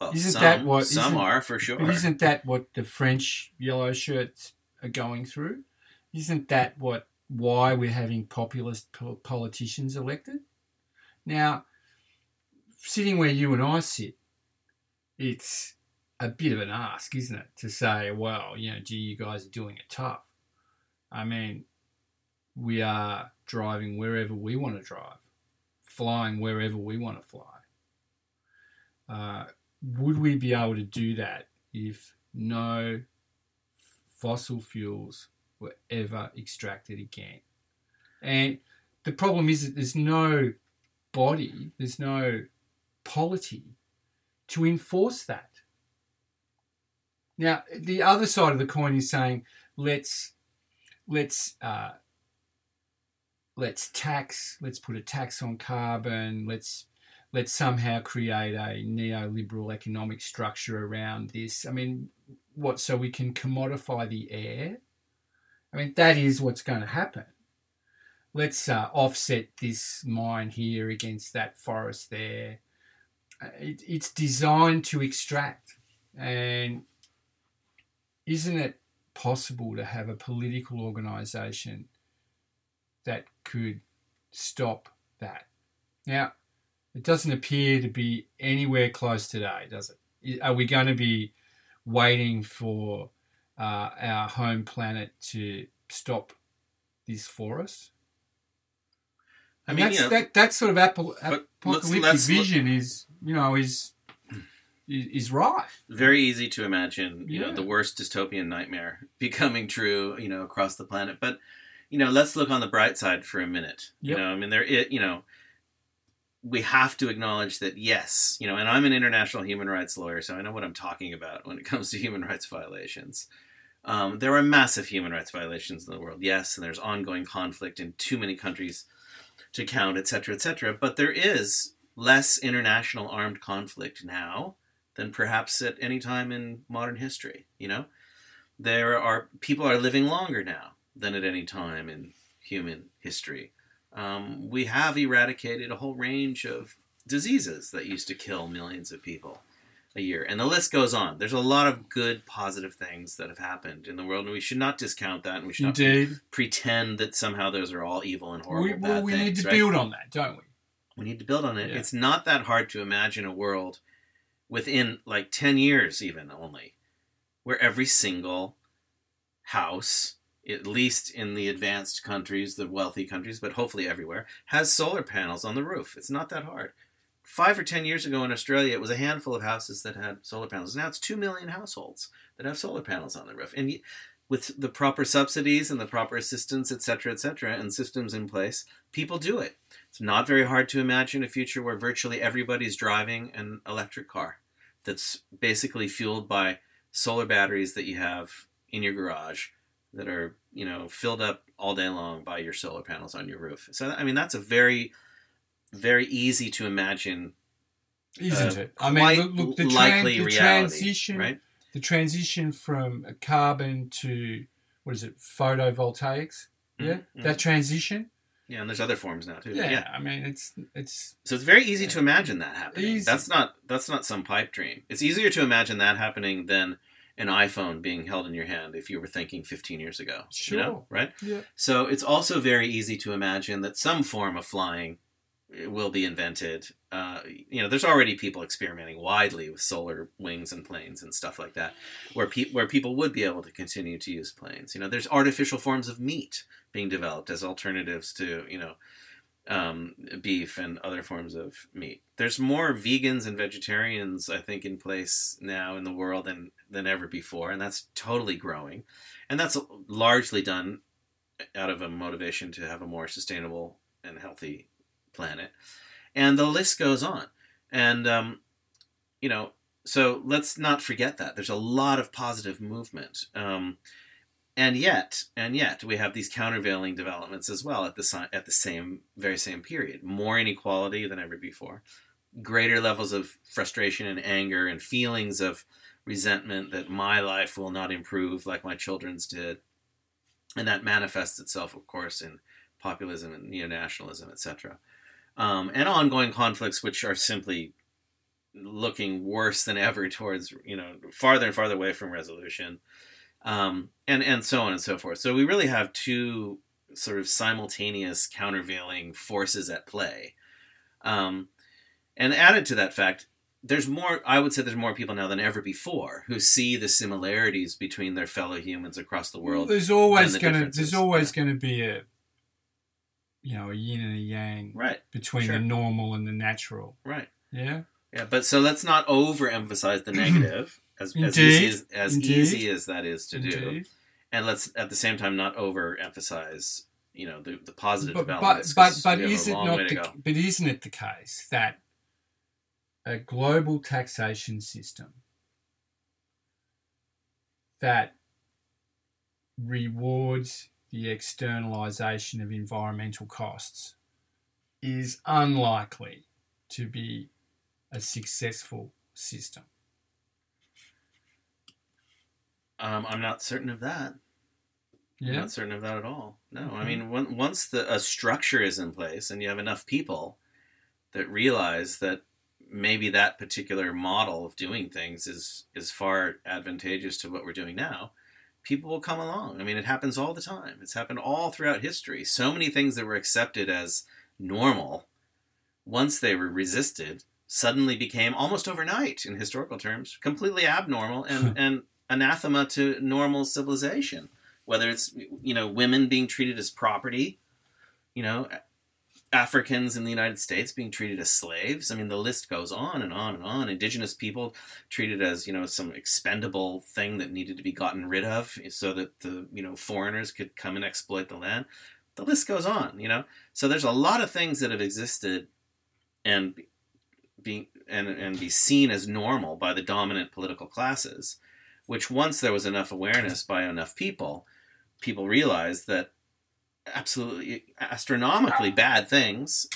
well, isn't some, that what- some are for sure isn't that what the French yellow shirts are going through? Isn't that what why we're having populist politicians elected? Now, sitting where you and I sit, it's a bit of an ask, isn't it, to say, well, you know, gee, you guys are doing it tough. I mean, we are driving wherever we want to drive, flying wherever we want to fly. Uh, would we be able to do that if no fossil fuels were ever extracted again? And the problem is that there's no body, there's no polity to enforce that. Now, the other side of the coin is saying let's let's uh, let's tax, let's put a tax on carbon, let's let's somehow create a neoliberal economic structure around this. I mean, what so we can commodify the air? I mean, that is what's going to happen. Let's uh, offset this mine here against that forest there. Uh, It, it's designed to extract, and isn't it possible to have a political organisation that could stop that. Now, it doesn't appear to be anywhere close today, does it? Are we going to be waiting for uh, our home planet to stop this for us? I And mean, that's, you know, that that sort of apple, but let's- apocalyptic let's look- vision is you know is is, rife. very easy to imagine, you know, the worst dystopian nightmare becoming true, you know, across the planet. But, you know, let's look on the bright side for a minute. Yep. You know, I mean, there, it, you know, we have to acknowledge that, yes, you know, and I'm an international human rights lawyer, so I know what I'm talking about when it comes to human rights violations. Um, there are massive human rights violations in the world, yes, and there's ongoing conflict in too many countries to count, et cetera, et cetera. But there is less international armed conflict now than perhaps at any time in modern history. You know, there are people are living longer now than at any time in human history. Um, we have eradicated a whole range of diseases that used to kill millions of people a year, and the list goes on. There's a lot of good, positive things that have happened in the world, and we should not discount that, and we should not Indeed, pretend that somehow those are all evil and horrible we, bad well, we things. need to right? build on that, don't we? We need to build on it. Yeah. It's not that hard to imagine a world within like 10 years, even only, where every single house, at least in the advanced countries, the wealthy countries, but hopefully everywhere, has solar panels on the roof. It's not that hard. Five or 10 years ago in Australia, it was a handful of houses that had solar panels. Now it's 2 million households that have solar panels on the roof. And with the proper subsidies and the proper assistance, et cetera, et cetera, and systems in place, people do it. It's not very hard to imagine a future where virtually everybody's driving an electric car that's basically fueled by solar batteries that you have in your garage that are, you know, filled up all day long by your solar panels on your roof. So I mean that's a very very easy to imagine Isn't uh, it? I mean, look, the, tran- the reality, transition, right? the transition from carbon to what is it, photovoltaics? Yeah, Mhm, that transition. Yeah, and there's other forms now too. Yeah, yeah. I mean, it's it's So it's very easy to imagine that happening. Easy. That's not that's not some pipe dream. It's easier to imagine that happening than an iPhone being held in your hand if you were thinking 15 years ago. You know, Sure. right? yeah. So it's also very easy to imagine that some form of flying will be invented. Uh, you know, there's already people experimenting widely with solar wings and planes and stuff like that, where pe- where people would be able to continue to use planes. You know, there's artificial forms of meat being developed as alternatives to you know um, beef and other forms of meat. There's more vegans and vegetarians, I think, in place now in the world than than ever before, and that's totally growing, and that's largely done out of a motivation to have a more sustainable and healthy planet. And the list goes on. And, um, you know, so let's not forget that. There's a lot of positive movement. Um, and yet, and yet, we have these countervailing developments as well at the, si- at the same, very same period. More inequality than ever before. Greater levels of frustration and anger and feelings of resentment that my life will not improve like my children's did and that manifests itself, of course, in populism and neo-nationalism, etc. Um, and ongoing conflicts, which are simply looking worse than ever towards, you know, farther and farther away from resolution, um, and and so on and so forth. So we really have two sort of simultaneous countervailing forces at play, um, and added to that fact, there's more i would say there's more people now than ever before who see the similarities between their fellow humans across the world there's always the going to there's always going to be a you know a yin and a yang right between Sure. the normal and the natural. right Yeah, yeah but so let's not overemphasize the negative as, as Indeed. easy as, as easy as that is to do and let's at the same time not overemphasize you know the, the positive But but developments but, but is it not the, but isn't it the case that a global taxation system that rewards the externalization of environmental costs is unlikely to be a successful system. um, i'm not certain of that I'm not certain of that at all. No, I mean, when, once the a structure is in place and you have enough people that realize that maybe that particular model of doing things is is far advantageous to what we're doing now, people will come along. I mean, it happens all the time. It's happened all throughout history. So many things that were accepted as normal, once they were resisted, suddenly became almost overnight, in historical terms, completely abnormal and, hmm. and anathema to normal civilization. Whether it's you know women being treated as property, you know Africans in the United States being treated as slaves. I mean, the list goes on and on and on. Indigenous people treated as you know some expendable thing that needed to be gotten rid of, so that the you know foreigners could come and exploit the land. The list goes on, you know. So there's a lot of things that have existed, and being and and be seen as normal by the dominant political classes, which once there was enough awareness by enough people, people realized that absolutely astronomically bad things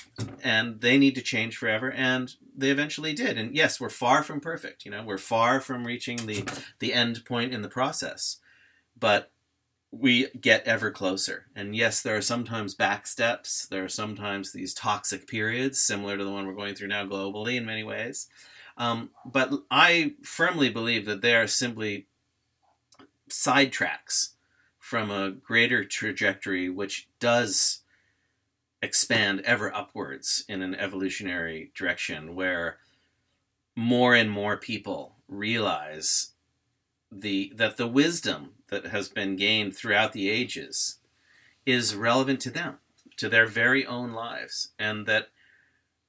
and they need to change forever and they eventually did. And yes we're far from perfect you know we're far from reaching the the end point in the process but we get ever closer. And yes there are sometimes back steps there are sometimes these toxic periods similar to the one we're going through now globally in many ways. Um, but i firmly believe that they are simply sidetracks from a greater trajectory which does expand ever upwards in an evolutionary direction where more and more people realize the that the wisdom that has been gained throughout the ages is relevant to them to their very own lives and that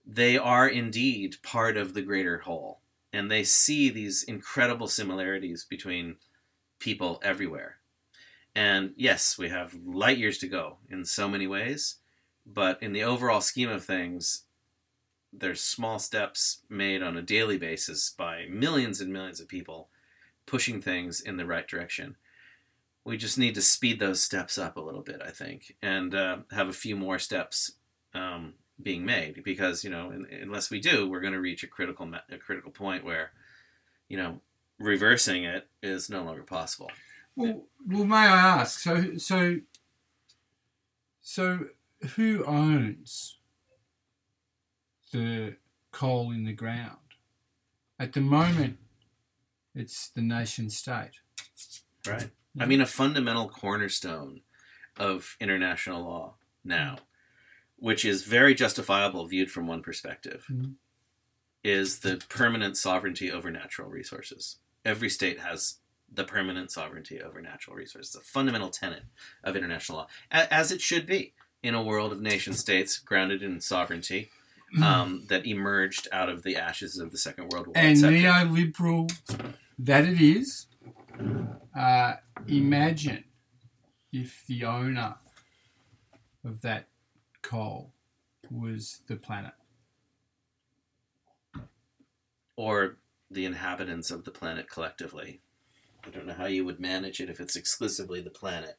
they are indeed part of the greater whole. And they see these incredible similarities between people everywhere and yes, we have light years to go in so many ways, but in the overall scheme of things, there's small steps made on a daily basis by millions and millions of people pushing things in the right direction. We just need to speed those steps up a little bit, I think, and uh, have a few more steps um, being made. Because you know, in, unless we do, we're going to reach a critical a critical point where, you know, reversing it is no longer possible. Well, well, may I ask? So, so, so, who owns the coal in the ground? At the moment, it's the nation state. Right. I mean, a fundamental cornerstone of international law now, which is very justifiable viewed from one perspective, mm-hmm. is the permanent sovereignty over natural resources. Every state has the permanent sovereignty over natural resources, a fundamental tenet of international law, as it should be in a world of nation states grounded in sovereignty mm-hmm. um, that emerged out of the ashes of the Second World War. And neoliberal that it is, uh, imagine if the owner of that coal was the planet. Or the inhabitants of the planet collectively. I don't know how you would manage it if it's exclusively the planet.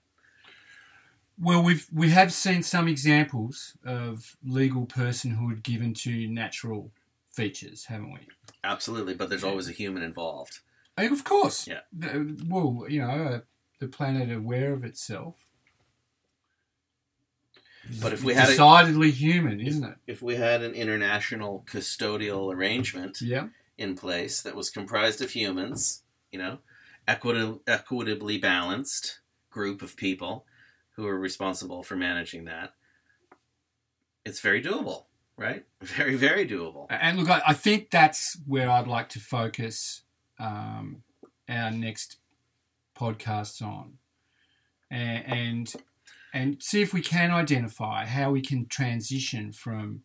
Well, we've we have seen some examples of legal personhood given to natural features, haven't we? Absolutely, but there's always a human involved. of course. Yeah. Well, you know, uh, the planet aware of itself. But if we had decidedly a, human, isn't it? If we had an international custodial arrangement yeah. in place that was comprised of humans, you know, equit- equitably balanced group of people who are responsible for managing that, it's very doable, right? Very, very doable. And look, I, I think that's where I'd like to focus um, our next podcasts on, and, and and see if we can identify how we can transition from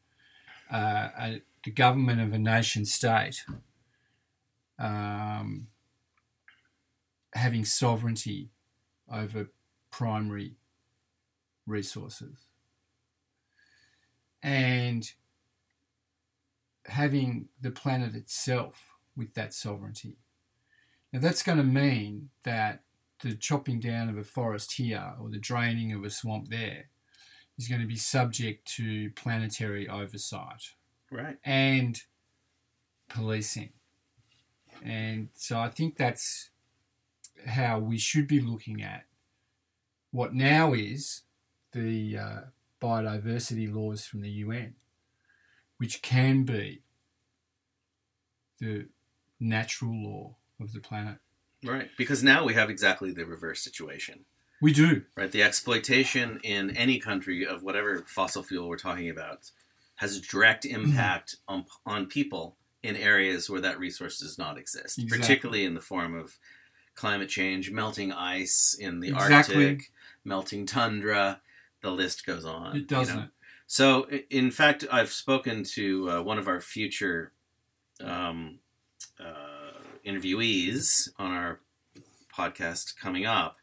uh, a, the government of a nation state um, having sovereignty over primary resources and having the planet itself with that sovereignty. Now, that's going to mean that the chopping down of a forest here or the draining of a swamp there is going to be subject to planetary oversight. Right. And policing. And so I think that's how we should be looking at what now is the uh, biodiversity laws from the UN, which can be the natural law of the planet. Right. Because now we have exactly the reverse situation. We do. Right. The exploitation in any country of whatever fossil fuel we're talking about has a direct Mm-hmm. impact on on people in areas where that resource does not exist, Exactly. particularly in the form of climate change, melting ice in the Exactly. Arctic, melting tundra. The list goes on. It doesn't. know. So, in fact, I've spoken to uh, one of our future um, uh, interviewees on our podcast coming up,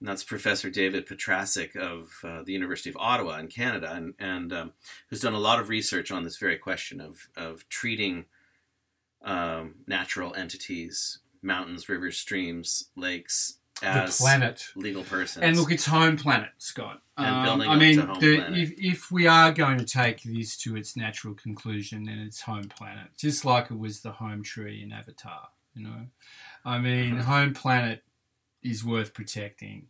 and that's Professor David Petrasek of uh, the University of Ottawa in Canada, and, and um, who's done a lot of research on this very question of, of treating um, natural entities, mountains, rivers, streams, lakes, The as planet. legal persons. And look, it's home planet, Scott. And Um, building I mean, the, planet. if if we are going to take this to its natural conclusion, then it's home planet, just like it was the home tree in Avatar. You know, I mean, Mhm. home planet is worth protecting,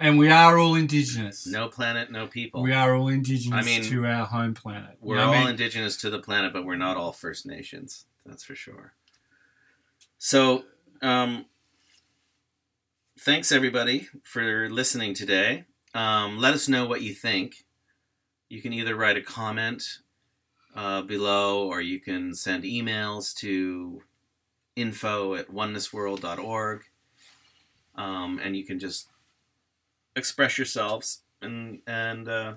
and we are all indigenous. no planet, no people. we are all indigenous I mean, to our home planet. We're know all I mean? indigenous to the planet, but we're not all First Nations. That's for sure. So, um, thanks everybody for listening today. Um, let us know what you think. You can either write a comment uh, below or you can send emails to info at onenessworld.org. Um, and you can just express yourselves and, and, uh,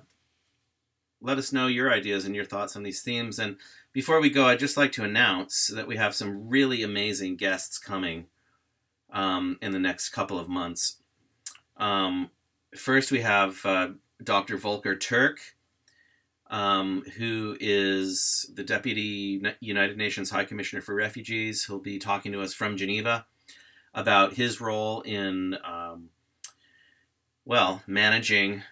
let us know your ideas and your thoughts on these themes. And before we go, I'd just like to announce that we have some really amazing guests coming um, in the next couple of months. Um, first, we have uh, Dr. Volker Turk, um, who is the Deputy United Nations High Commissioner for Refugees. He'll be talking to us from Geneva about his role in, um, well, managing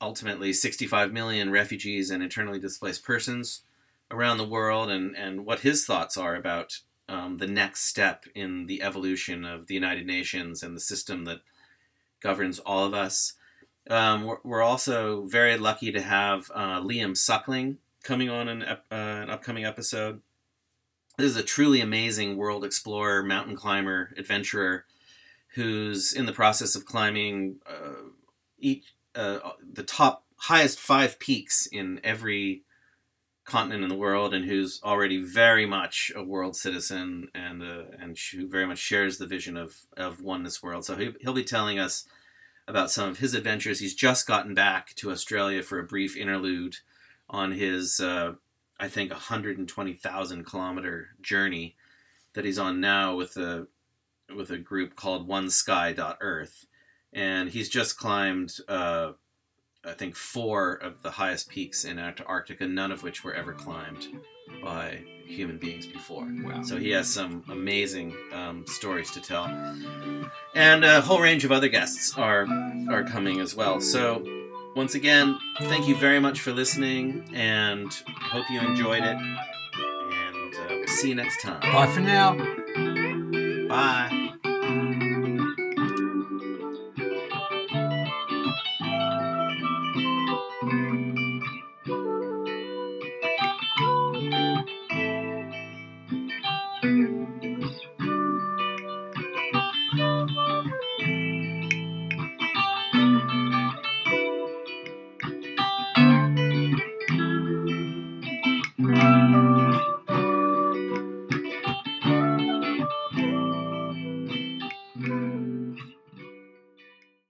ultimately 65 million refugees and internally displaced persons around the world and, and what his thoughts are about um, the next step in the evolution of the United Nations and the system that governs all of us. Um, we're, we're also very lucky to have uh, Liam Suckling coming on an, uh, an upcoming episode. This is a truly amazing world explorer, mountain climber, adventurer who's in the process of climbing uh, each uh, the top highest five peaks in every continent in the world, and who's already very much a world citizen and uh, and who very much shares the vision of of oneness world. So he, he'll be telling us about some of his adventures. He's just gotten back to Australia for a brief interlude on his, uh, I think, 120,000 kilometer journey that he's on now with a with a group called OneSky.Earth and he's just climbed uh, I think four of the highest peaks in Antarctica, none of which were ever climbed by human beings before. Wow. So he has some amazing um, stories to tell, and a whole range of other guests are are coming as well. So once again, thank you very much for listening, and hope you enjoyed it. And uh, we'll see you next time. Bye for now. Bye.